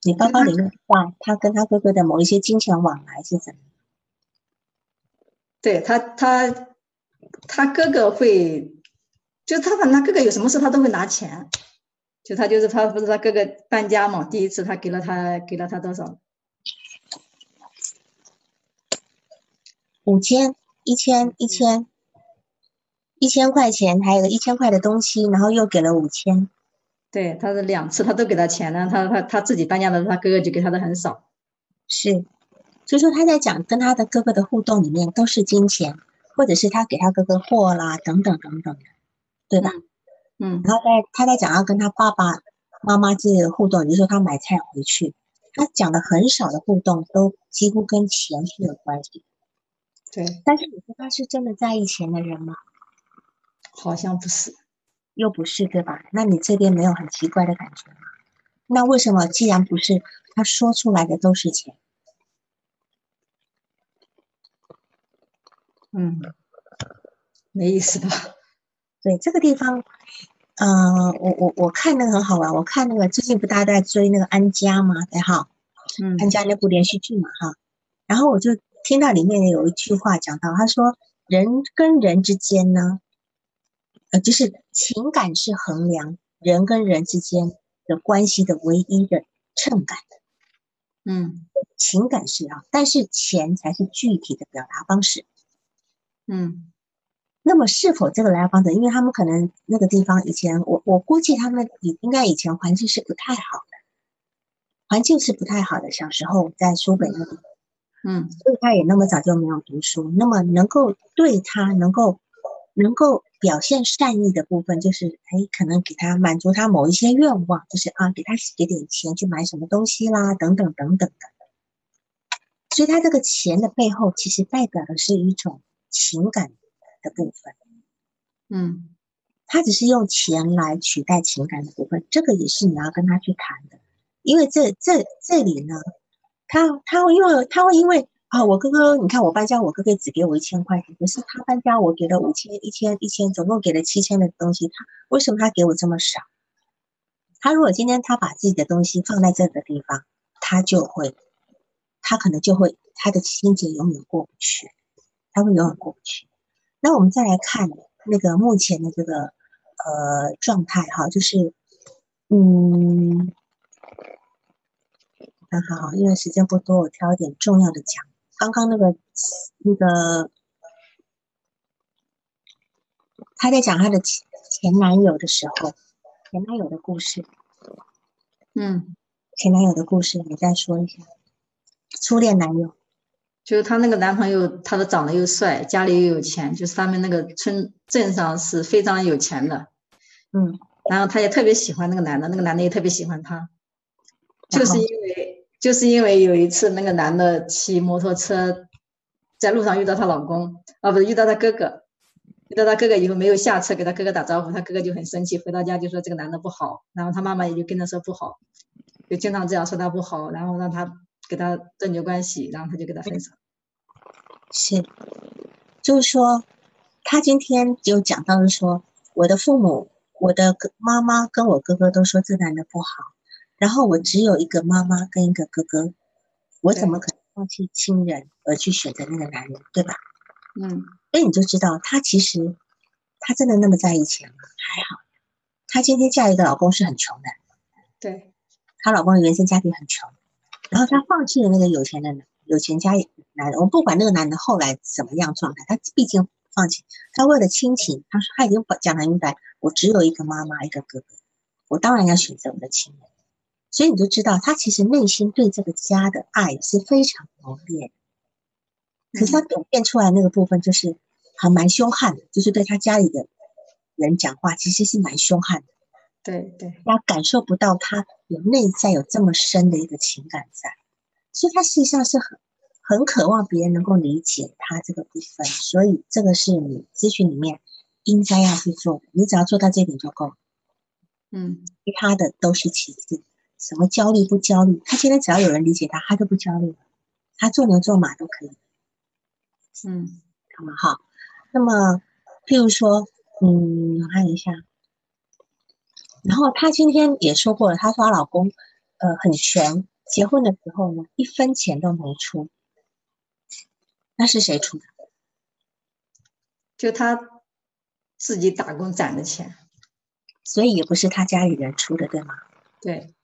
你包包里面话，他跟他哥哥的某一些金钱往来是怎么？对他，他他哥哥会，就他反正他哥哥有什么事他都会拿钱，就他就是他不是他哥哥搬家嘛，第一次他给了他给了他多少？五千，一千，一千。一千块钱，还有一千块的东西，然后又给了五千。对，他是两次，他都给他钱了。他他他自己搬家的时候，他哥哥就给他的很少。是，所以说他在讲跟他的哥哥的互动里面，都是金钱，或者是他给他哥哥货啦，等等等等的，对吧？嗯。然后在他在讲要跟他爸爸妈妈这个互动，比如说他买菜回去，他讲的很少的互动，都几乎跟钱是有关系。对。但是你说他是真的在意钱的人吗？好像不是，又不是，对吧？那你这边没有很奇怪的感觉吗？那为什么既然不是，他说出来的都是钱？嗯，没意思吧？对，这个地方，嗯，我我我看那个很好玩，我看那个最近不大家在追那个安家嘛？对哈，嗯，安家那部连续剧嘛哈，然后我就听到里面有一句话讲到，他说人跟人之间呢。呃，就是情感是衡量人跟人之间的关系的唯一的秤杆。嗯，情感是啊，但是钱才是具体的表达方式。嗯，那么是否这个来访者，因为他们可能那个地方以前，我我估计他们以应该以前环境是不太好的，环境是不太好的。小时候在苏北那里，嗯，所以他也那么早就没有读书，那么能够对他能够。能够表现善意的部分，就是哎，可能给他满足他某一些愿望，就是啊，给他给点钱去买什么东西啦，等等等等的。所以，他这个钱的背后，其实代表的是一种情感的部分。嗯，他只是用钱来取代情感的部分，这个也是你要跟他去谈的，因为这这这里呢，他他会因为他会因为。啊，我哥哥，你看我搬家，我哥哥只给我一千块钱，可是他搬家，我给了五千、一千、一千，总共给了七千的东西。他为什么他给我这么少？他如果今天他把自己的东西放在这个地方，他就会，他可能就会他的心结永远过不去，他会永远过不去。那我们再来看那个目前的这个呃状态哈，就是嗯，很好，因为时间不多，我挑一点重要的讲。刚刚那个那个，他在讲他的前前男友的时候，前男友的故事。嗯，前男友的故事，你再说一下。初恋男友，就是她那个男朋友，他的长得又帅，家里又有钱，就是他们那个村镇上是非常有钱的。嗯，然后她也特别喜欢那个男的，那个男的也特别喜欢她，就是因为就是因为有一次那个男的骑摩托车在路上遇到她老公，啊不是遇到她哥哥，遇到她哥哥以后没有下车给她哥哥打招呼，她哥哥就很生气，回到家就说这个男的不好，然后她妈妈也就跟他说不好，就经常这样说他不好，然后让他给他断绝关系，然后他就跟他分手。是，就是说，他今天就讲到了说，我的父母，我的妈妈跟我哥哥都说这男的不好，然后我只有一个妈妈跟一个哥哥，我怎么可能放弃亲人而去选择那个男人，对吧？嗯，所以你就知道，他其实他真的那么在意钱吗？还好，她今天嫁一个老公是很穷的，对，她老公的原生家庭很穷，然后她放弃了那个有钱的男有钱家男人，我不管那个男的后来怎么样状态，他毕竟放弃，他为了亲情，他说他已经讲得明白，我只有一个妈妈一个哥哥，我当然要选择我的亲人，所以你就知道他其实内心对这个家的爱是非常浓烈的，可是他表现出来那个部分就是还蛮凶悍的，就是对他家里的人讲话其实是蛮凶悍的。对对，他感受不到他有内在有这么深的一个情感在，所以他实际上是很很渴望别人能够理解他这个部分，所以这个是你咨询里面应该要去做的，你只要做到这一点就够了，嗯其他的都是其次。什么焦虑不焦虑？他现在只要有人理解他，他就不焦虑了，他做牛做马都可以。嗯好吗？好，那么譬如说，嗯，我看一下，然后她今天也说过了，她说她老公呃很穷，结婚的时候呢一分钱都没出，那是谁出的？就她自己打工攒的钱，所以也不是她家里人出的，对吗？对，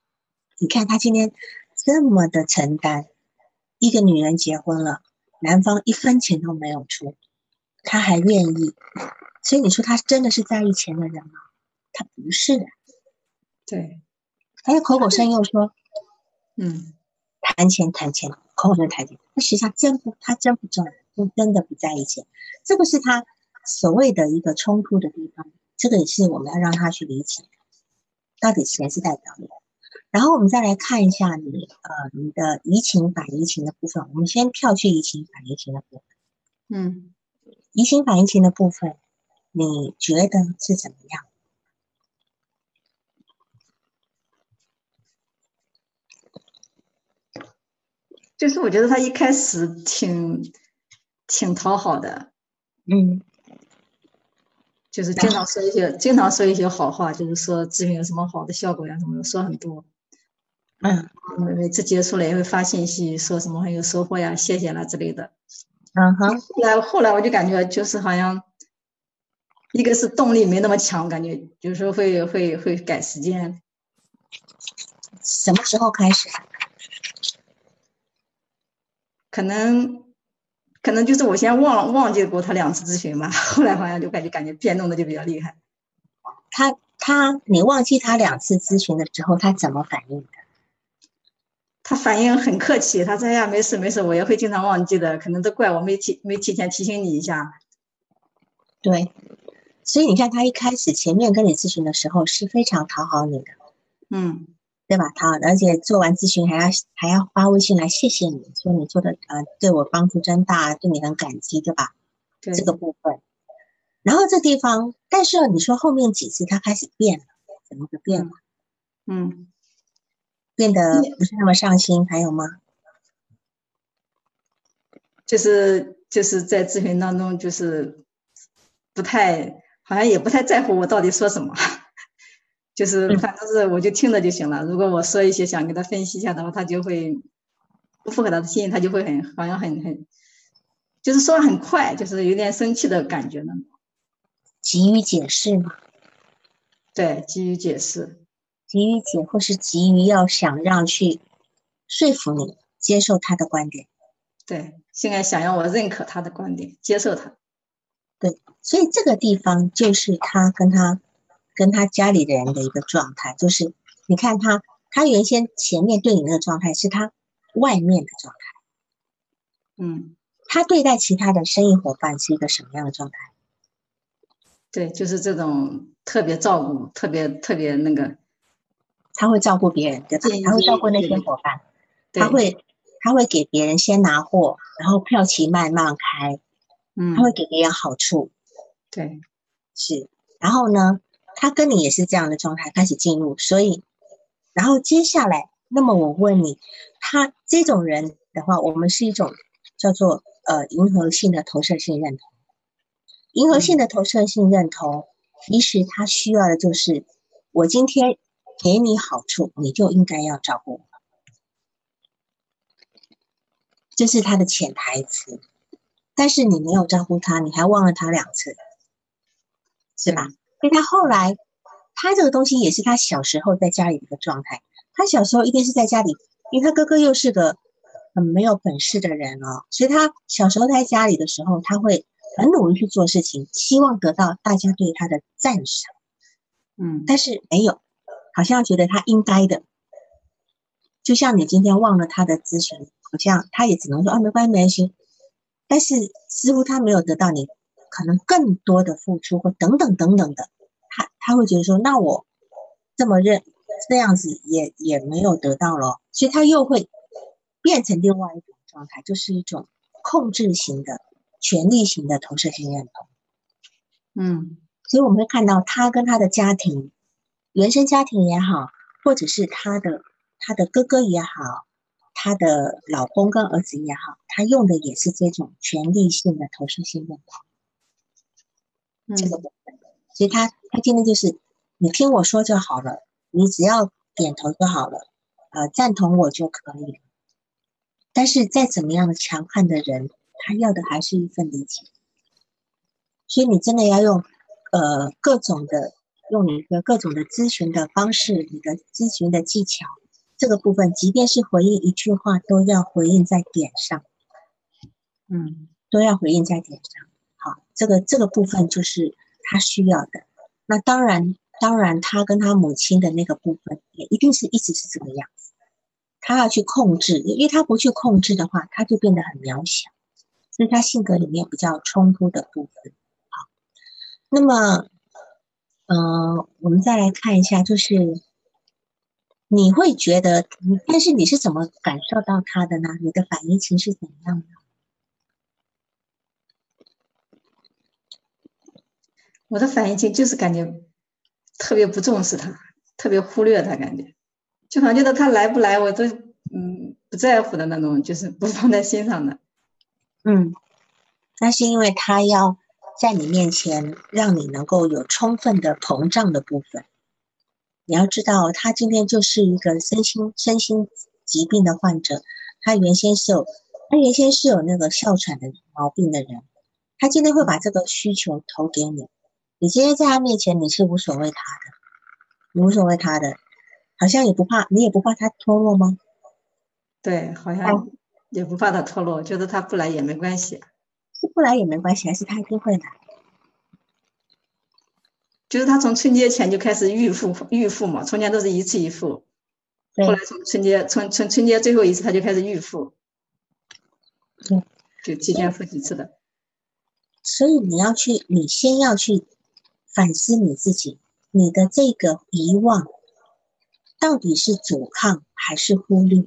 你看她今天这么的承担，一个女人结婚了，男方一分钱都没有出，她还愿意，所以你说她真的是在意钱的人吗？她不是的，对，还有口口声又说嗯谈钱谈钱，口口声谈钱，那实际上真不，他真不重要，真真的不在意钱，这个是他所谓的一个冲突的地方，这个也是我们要让他去理解，到底钱是代表什么。然后我们再来看一下你呃你的移情反移情的部分，我们先跳去移情反移情的部分。嗯，移情反移情的部分，你觉得是怎么样？就是我觉得他一开始挺挺讨好的，嗯就是经常说一些经常说一些好话，就是说咨询有什么好的效果呀什么的，说很多。嗯嗯，每次结束了也会发信息说什么很有收获呀，谢谢啦之类的。嗯哼，后来后来我就感觉就是好像，一个是动力没那么强，感觉有时候会会会改时间。什么时候开始？可能可能就是我先忘了忘记过他两次咨询吧，后来好像就感觉感觉变动的就比较厉害。他他你忘记他两次咨询的时候，他怎么反应的？他反应很客气，他说：“哎呀，没事没事，我也会经常忘记的，可能都怪我没提没提前提醒你一下。对，所以你看他一开始前面跟你咨询的时候是非常讨好你的，”嗯，对吧？讨好，而且做完咨询还要还要发微信来谢谢你，说你做的呃对我帮助真大，对你很感激，对吧？对，这个部分。然后这地方，但是你说后面几次他开始变了，怎么个变了？嗯，变得不是那么上心，还有吗？就是就是在咨询当中，就是不太好像也不太在乎我到底说什么，就是嗯反正是我就听着就行了。如果我说一些想给他分析一下的话，他就会不符合他的心意，他就会很好像很很，就是说很快，就是有点生气的感觉呢。急于解释吗？对，急于解释。急于解，或是急于要想让去说服你接受他的观点。对，现在想要我认可他的观点，接受他。对所以这个地方就是他跟他跟他家里的人的一个状态，就是你看他他原先前面对你那个状态是他外面的状态，嗯，他对待其他的生意伙伴是一个什么样的状态？对，就是这种特别照顾，特别特别那个，他会照顾别人，对吧？他会照顾那些伙伴，他会他会给别人先拿货，然后票期慢慢开，嗯他，会给别人好处，对，是。然后呢，他跟你也是这样的状态开始进入，所以，然后接下来，那么我问你，他这种人的话，我们是一种叫做呃迎合性的投射性认同。迎合性的投射性认同，其实他需要的就是我今天给你好处，你就应该要照顾我，这是他的潜台词。但是你没有照顾他，你还忘了他两次，是吧？所以他后来，他这个东西也是他小时候在家里的一个状态。他小时候一定是在家里，因为他哥哥又是个很没有本事的人哦，所以他小时候在家里的时候，他会很努力去做事情，希望得到大家对他的赞赏，嗯，但是没有，好像觉得他应该的。就像你今天忘了他的咨询，好像他也只能说啊，没关系，没关系。但是似乎他没有得到你可能更多的付出或等等等等的，他他会觉得说，那我这么认这样子也也没有得到了，所以他又会变成另外一种状态，就是一种控制型的、权力型的投射性认同。嗯，所以我们会看到他跟他的家庭、原生家庭也好，或者是他的他的哥哥也好，他的老公跟儿子也好，他用的也是这种权力性的投射性认同。这个嗯，部分，所以他他今天就是你听我说就好了，你只要点头就好了，呃，赞同我就可以了。但是再怎么样的强悍的人，他要的还是一份理解。所以你真的要用呃各种的用你的各种的咨询的方式，你的咨询的技巧，这个部分，即便是回应一句话，都要回应在点上。嗯，都要回应在点上。这个这个部分就是他需要的。那当然，当然，他跟他母亲的那个部分也一定是一直是这个样子。他要去控制，因为他不去控制的话，他就变得很渺小，所以他性格里面比较冲突的部分。好，那么，呃，我们再来看一下，就是你会觉得，但是你是怎么感受到他的呢？你的反应情是怎样的？我的反应就就是感觉特别不重视他，特别忽略他，感觉就好像觉得他来不来我都嗯不在乎的那种，就是不放在心上的。嗯，那是因为他要在你面前让你能够有充分的膨胀的部分。你要知道，他今天就是一个身心身心疾病的患者，他原先是有他原先是有那个哮喘的毛病的人，他今天会把这个需求投给你。你今天在他面前，你是无所谓他的，你无所谓他的，好像也不怕，你也不怕他脱落吗？对，好像也不怕他脱落，觉得他不来也没关系。是不来也没关系，还是他一定会来？就是他从春节前就开始预付预付嘛，从前都是一次一付，后来从春节从从春节最后一次他就开始预付，对，就提前付几次的。所以你要去，你先要去反思你自己，你的这个遗忘到底是阻抗还是忽略？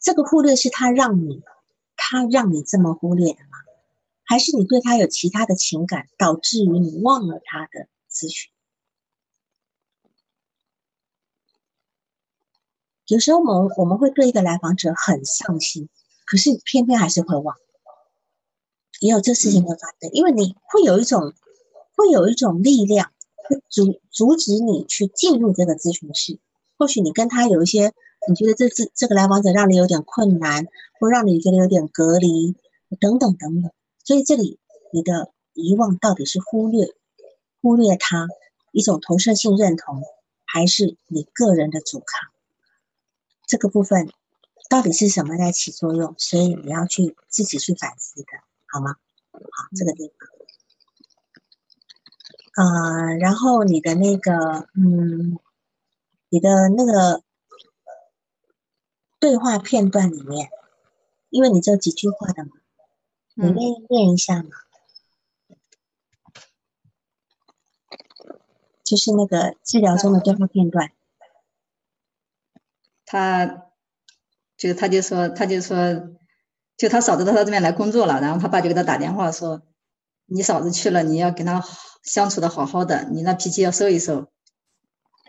这个忽略是他让你，他让你这么忽略的吗？还是你对他有其他的情感，导致于你忘了他的咨询？有时候我们我们会对一个来访者很上心，可是偏偏还是会忘。也有这事情会发生，因为你会有一种会有一种力量，会阻阻止你去进入这个咨询室。或许你跟他有一些，你觉得这这这个来访者让你有点困难，或让你觉得有点隔离，等等等等。所以这里你的遗忘到底是忽略忽略他一种投射性认同，还是你个人的阻抗？这个部分到底是什么在起作用？所以你要去自己去反思的。好吗？好，这个地方，呃，然后你的那个，嗯，你的那个对话片段里面，因为你只有几句话的嘛，你嗯愿意念一下吗？就是那个治疗中的对话片段。他就他就说他就说，就他嫂子到他这边来工作了，然后他爸就给他打电话说，你嫂子去了，你要跟他相处的好好的，你那脾气要收一收。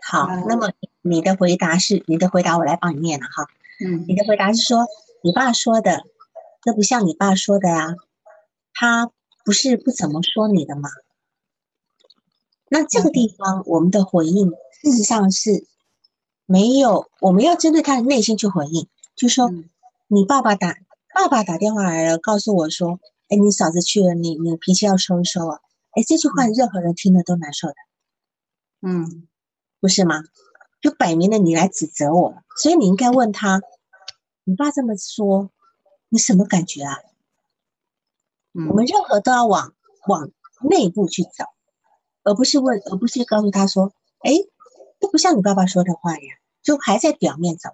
好那么你的回答是你的回答，我来帮你念了哈。嗯你的回答是说，你爸说的，这不像你爸说的呀，他不是不怎么说你的吗？那这个地方我们的回应，事实上是没有，我们要针对他的内心去回应，就说嗯你爸爸打爸爸打电话来了，告诉我说，哎，你嫂子去了，你你脾气要收一收啊。哎，这句话任何人听了都难受的。嗯不是吗？就摆明了你来指责我，所以你应该问他，你爸这么说，你什么感觉啊？我嗯们任何都要往往内部去找，而不是问，而不是告诉他说，哎，这不像你爸爸说的话呀，就还在表面走，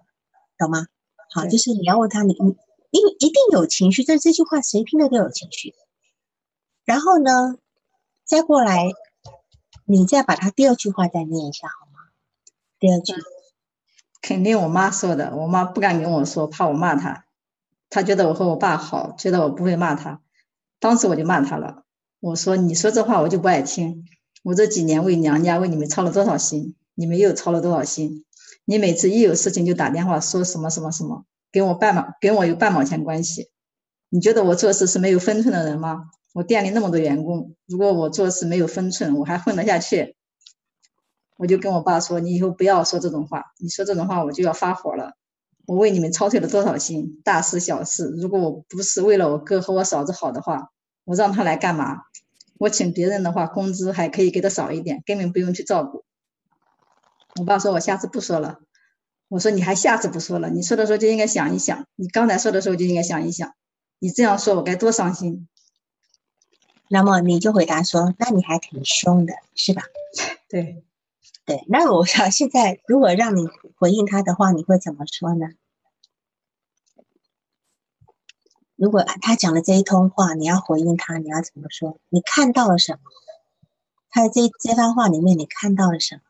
懂吗？好，就是你要问他，你你一一定有情绪，但这句话谁听了都有情绪。然后呢，再过来，你再把他第二句话再念一下好吗？第二句。肯定我妈说的，我妈不敢跟我说，怕我骂她。她觉得我和我爸好，觉得我不会骂她。当时我就骂她了，我说：“你说这话我就不爱听。我这几年为娘家为你们操了多少心，你们又操了多少心？你每次一有事情就打电话说什么什么什么，跟我半毛跟我有半毛钱关系。你觉得我做事是没有分寸的人吗？我店里那么多员工，如果我做事没有分寸，我还混得下去？”我就跟我爸说：“你以后不要说这种话，你说这种话我就要发火了。我为你们操碎了多少心，大事小事，如果我不是为了我哥和我嫂子好的话，我让他来干嘛？我请别人的话，工资还可以给的少一点，根本不用去照顾。”我爸说：“我下次不说了。”我说：“你还下次不说了？你说的时候就应该想一想，你刚才说的时候就应该想一想，你这样说我该多伤心。”那么你就回答说，那你还挺凶的，是吧？对，对。那我想现在如果让你回应他的话，你会怎么说呢？如果他讲了这一通话，你要回应他，你要怎么说？你看到了什么？他的这这番话里面，你看到了什么？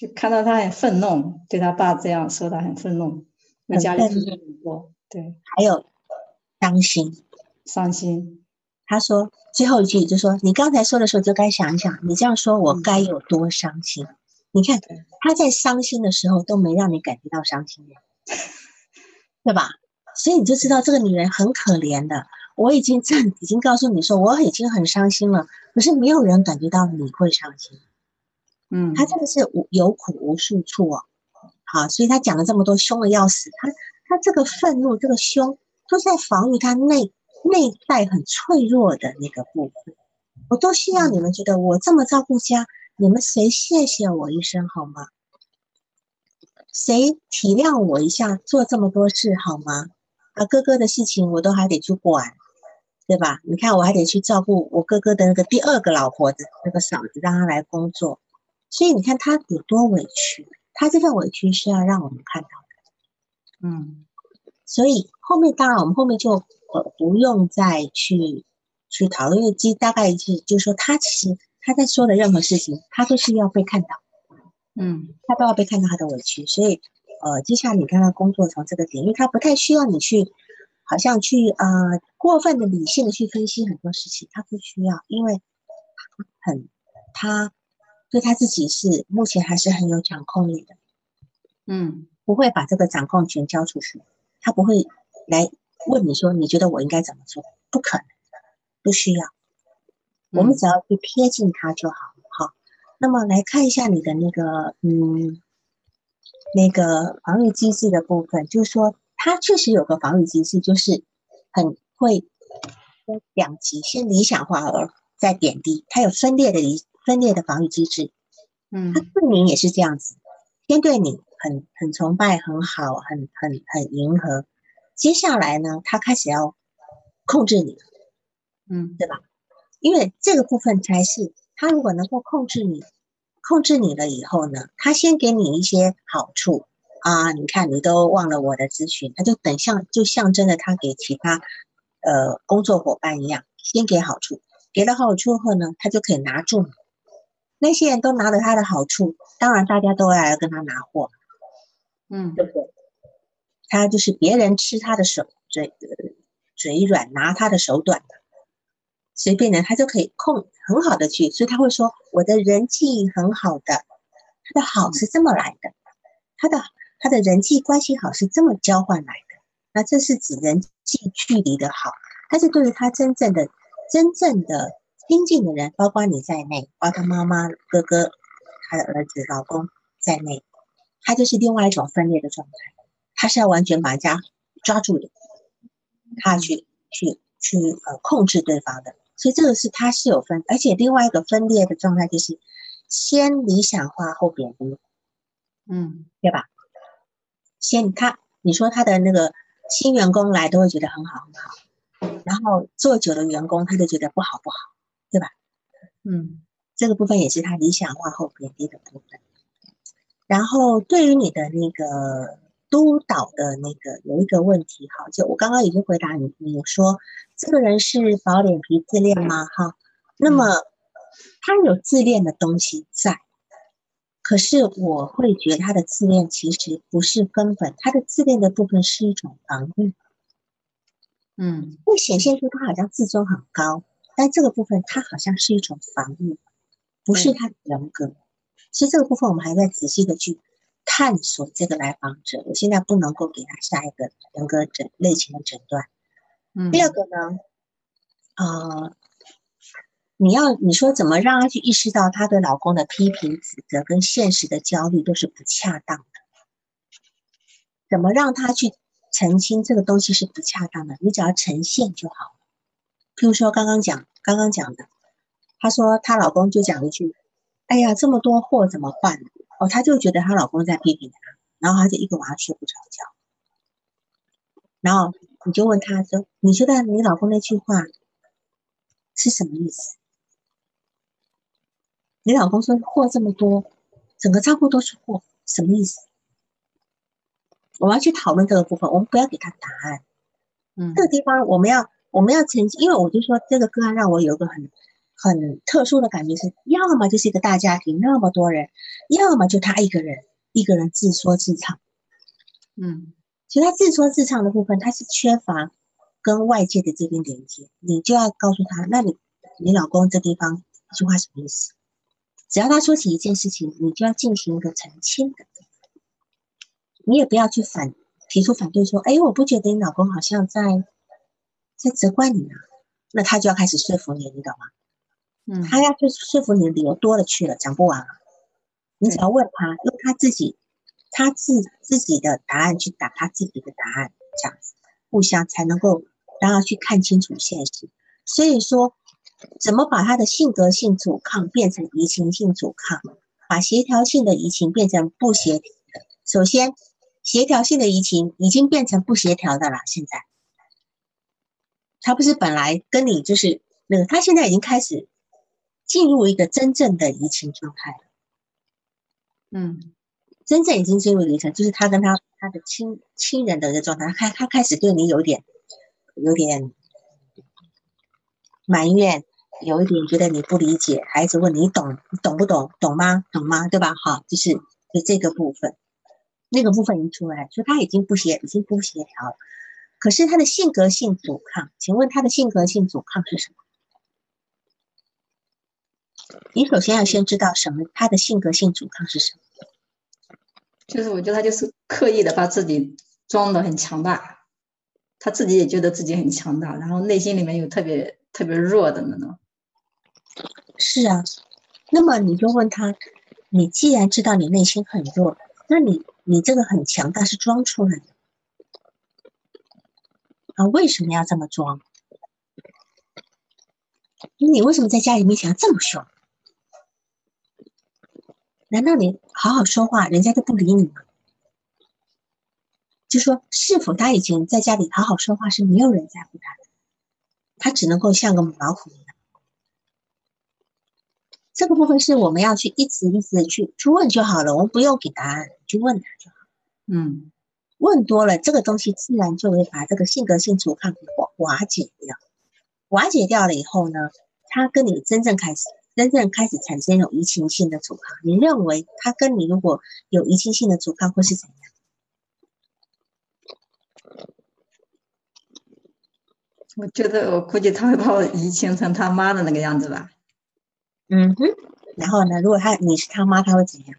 就看到他很愤怒，对他爸这样说，他很愤怒，那家里很愤付出很多，对，还有伤心。伤心。他说最后一句就说：“你刚才说的时候就该想一想，你这样说我嗯该有多伤心。你看他在伤心的时候都没让你感觉到伤心，对吧？所以你就知道这个女人很可怜的。我已经这已经告诉你说我已经很伤心了，可是没有人感觉到你会伤心。嗯，他真的是无有苦无处处哦。好，所以他讲了这么多，凶的要死。他他这个愤怒，这个凶，都在防御他内内在很脆弱的那个部分。我都希望你们觉得我这么照顾家，你们谁谢谢我一声好吗？谁体谅我一下，做这么多事好吗？啊，哥哥的事情我都还得去管，对吧？你看我还得去照顾我哥哥的那个第二个老婆的那个嫂子，让她来工作。所以你看他有多委屈，他这份委屈是要让我们看到的。嗯所以后面当然我们后面就呃不用再去去讨论，因为大概是就是说他其实他在说的任何事情，他都是要被看到，嗯他都要被看到他的委屈。所以呃，接下来你看他工作从这个点，因为他不太需要你去好像去呃过分的理性的去分析很多事情，他不需要，因为他很他对他自己是目前还是很有掌控力的。嗯不会把这个掌控权交出去，他不会来问你说你觉得我应该怎么做，不可能，不需要，我们嗯只要去贴近他就好。好，那么来看一下你的那个嗯那个防御机制的部分，就是说他确实有个防御机制，就是很会分两极，先理想化而再贬低，他有分裂的理分裂的防御机制。嗯他对你也是这样子，先对你很很崇拜、很好、很很很迎合，接下来呢，他开始要控制你，嗯对吧因为这个部分才是他如果能够控制你，控制你了以后呢，他先给你一些好处啊，你看你都忘了我的咨询，他就等象就象征着他给其他呃工作伙伴一样，先给好处，给了好处后呢，他就可以拿住你。那些人都拿了他的好处，当然大家都要来跟他拿货，嗯，对不对？他就是别人吃他的手嘴嘴软，拿他的手短的。随便的，他就可以控很好的去，所以他会说我的人际很好的，他的好是这么来的，他的他的人际关系好是这么交换来的，那这是指人际距离的好，但是对于他真正的真正的亲近的人，包括你在内，包括妈妈、哥哥、他的儿子、老公在内，他就是另外一种分裂的状态，他是要完全把人家抓住的，他去去去呃控制对方的。所以这个是他是有分，而且另外一个分裂的状态就是先理想化后贬低，嗯，对吧？先他你说他的那个新员工来都会觉得很好很好，然后做久的员工他就觉得不好不好，对吧？嗯，这个部分也是他理想化后贬低的部分。然后对于你的那个。督导的那个有一个问题，哈，就我刚刚已经回答你，你说这个人是薄脸皮自恋吗？哈，那么他有自恋的东西在，可是我会觉得他的自恋其实不是根本，他的自恋的部分是一种防御，嗯，会显现出他好像自尊很高，但这个部分它好像是一种防御，不是他的人格，其实这个部分我们还在仔细的去。探索这个来访者，我现在不能够给他下一个人格诊类型的诊断。嗯，第二个呢，呃，你要你说怎么让他去意识到他对老公的批评、指责跟现实的焦虑都是不恰当的？怎么让他去澄清这个东西是不恰当的？你只要呈现就好了。譬如说刚刚讲刚刚讲的，她说她老公就讲一句：“哎呀，这么多货怎么办？”哦，她就觉得她老公在批评她，然后她就一个晚上睡不着觉。然后你就问她说：“你觉得你老公那句话是什么意思？”你老公说货这么多，整个仓库都是货，什么意思？我们要去讨论这个部分，我们不要给他答案。嗯，这个地方我们要我们要澄清，因为我就说这个个案让我有一个很。很特殊的感觉是，要么就是一个大家庭，那么多人，要么就他一个人，一个人自说自唱。嗯，其实他自说自唱的部分，他是缺乏跟外界的这边连接。你就要告诉他，那你你老公这地方一句话什么意思？只要他说起一件事情，你就要进行一个澄清的。你也不要去反提出反对，说，哎，我不觉得你老公好像在在责怪你啊。那他就要开始说服你，你懂吗？嗯他要去说服你的理由多了去了，讲不完啊！你只要问他，用他自己他自自己的答案去打他自己的答案，这样子互相才能够让他去看清楚现实。所以说，怎么把他的性格性阻抗变成移情性阻抗，把协调性的移情变成不协调的？首先，协调性的移情已经变成不协调的了。现在，他不是本来跟你就是那个，他现在已经开始。进入一个真正的移情状态了，嗯，真正已经进入离情，就是他跟他他的亲亲人的一个状态，他他开始对你有点有点埋怨，有一点觉得你不理解，孩子问你懂你懂不懂，懂吗？懂吗？对吧？好，就是就这个部分，那个部分已经出来，所以他已经不协已经不协调了。可是他的性格性阻抗，请问他的性格性阻抗是什么？你首先要先知道什么，他的性格性阻抗是什么？就是我觉得他就是刻意的把自己装的很强大，他自己也觉得自己很强大，然后内心里面有特别特别弱的那种。是啊，那么你就问他，你既然知道你内心很弱，那你你这个很强大是装出来的啊？为什么要这么装？你为什么在家里面想要这么凶？难道你好好说话，人家就不理你吗？就说是否他以前在家里好好说话是没有人在乎他的，他只能够像个母老虎一样。这个部分是我们要去一直一直的去去问就好了，我们不用给答案，去问他就好。嗯，问多了，这个东西自然就会把这个性格性阻抗瓦瓦解掉。瓦解掉了以后呢，他跟你真正开始真正开始产生有移情性的阻抗。你认为他跟你如果有移情性的阻抗会是怎样？我觉得我估计他会把我移情成他妈的那个样子吧。嗯哼，然后呢，如果他你是他妈，他会怎样？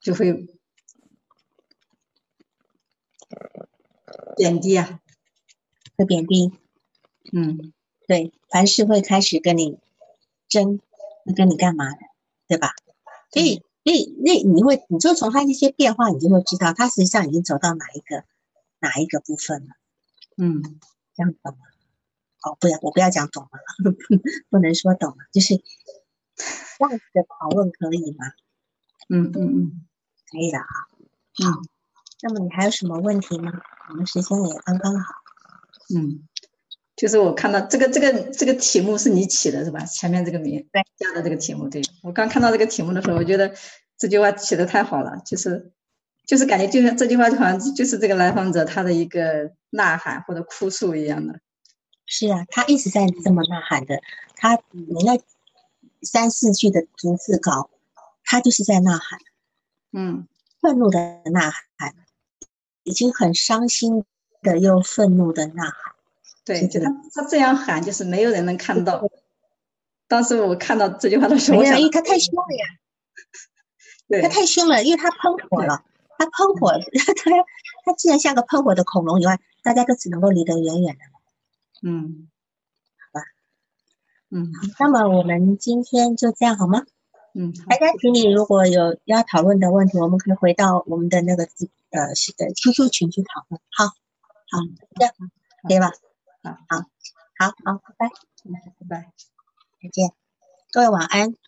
就会贬低啊，会贬低。嗯，对，凡事会开始跟你争，会跟你干嘛的，对吧？所以，所以那你会，你就从他一些变化，你就会知道他实际上已经走到哪一个哪一个部分了。嗯，这样懂吗？哦，不要，我不要讲懂了，不能说懂了，就是这样子的讨论可以吗？嗯嗯嗯，可以的啊。嗯，那么你还有什么问题吗？我们时间也刚刚好。嗯，就是我看到这个这个这个题目是你起的是吧？前面这个名对加的这个题目，对我刚看到这个题目的时候，我觉得这句话起的太好了，就是就是感觉就像这句话就好像就是这个来访者他的一个呐喊或者哭诉一样的。是啊，他一直在这么呐喊的，他你那三四句的逐字稿，他就是在呐喊，嗯愤怒的呐喊，已经很伤心的又愤怒的呐喊。对，就他他这样喊，就是没有人能看到。当时我看到这句话的时候，我想因为他太凶了呀，对他太凶了，因为他喷火了，他喷火，他 他既然像个喷火的恐龙以外，大家都只能够离得远远的。嗯，好吧，嗯那么我们今天就这样好吗？嗯，大家群里如果有要讨论的问题，我们可以回到我们的那个呃是呃 QQ 群去讨论。好，好，这样可以吧？好好，好，好，拜拜，拜拜。再见，各位晚安。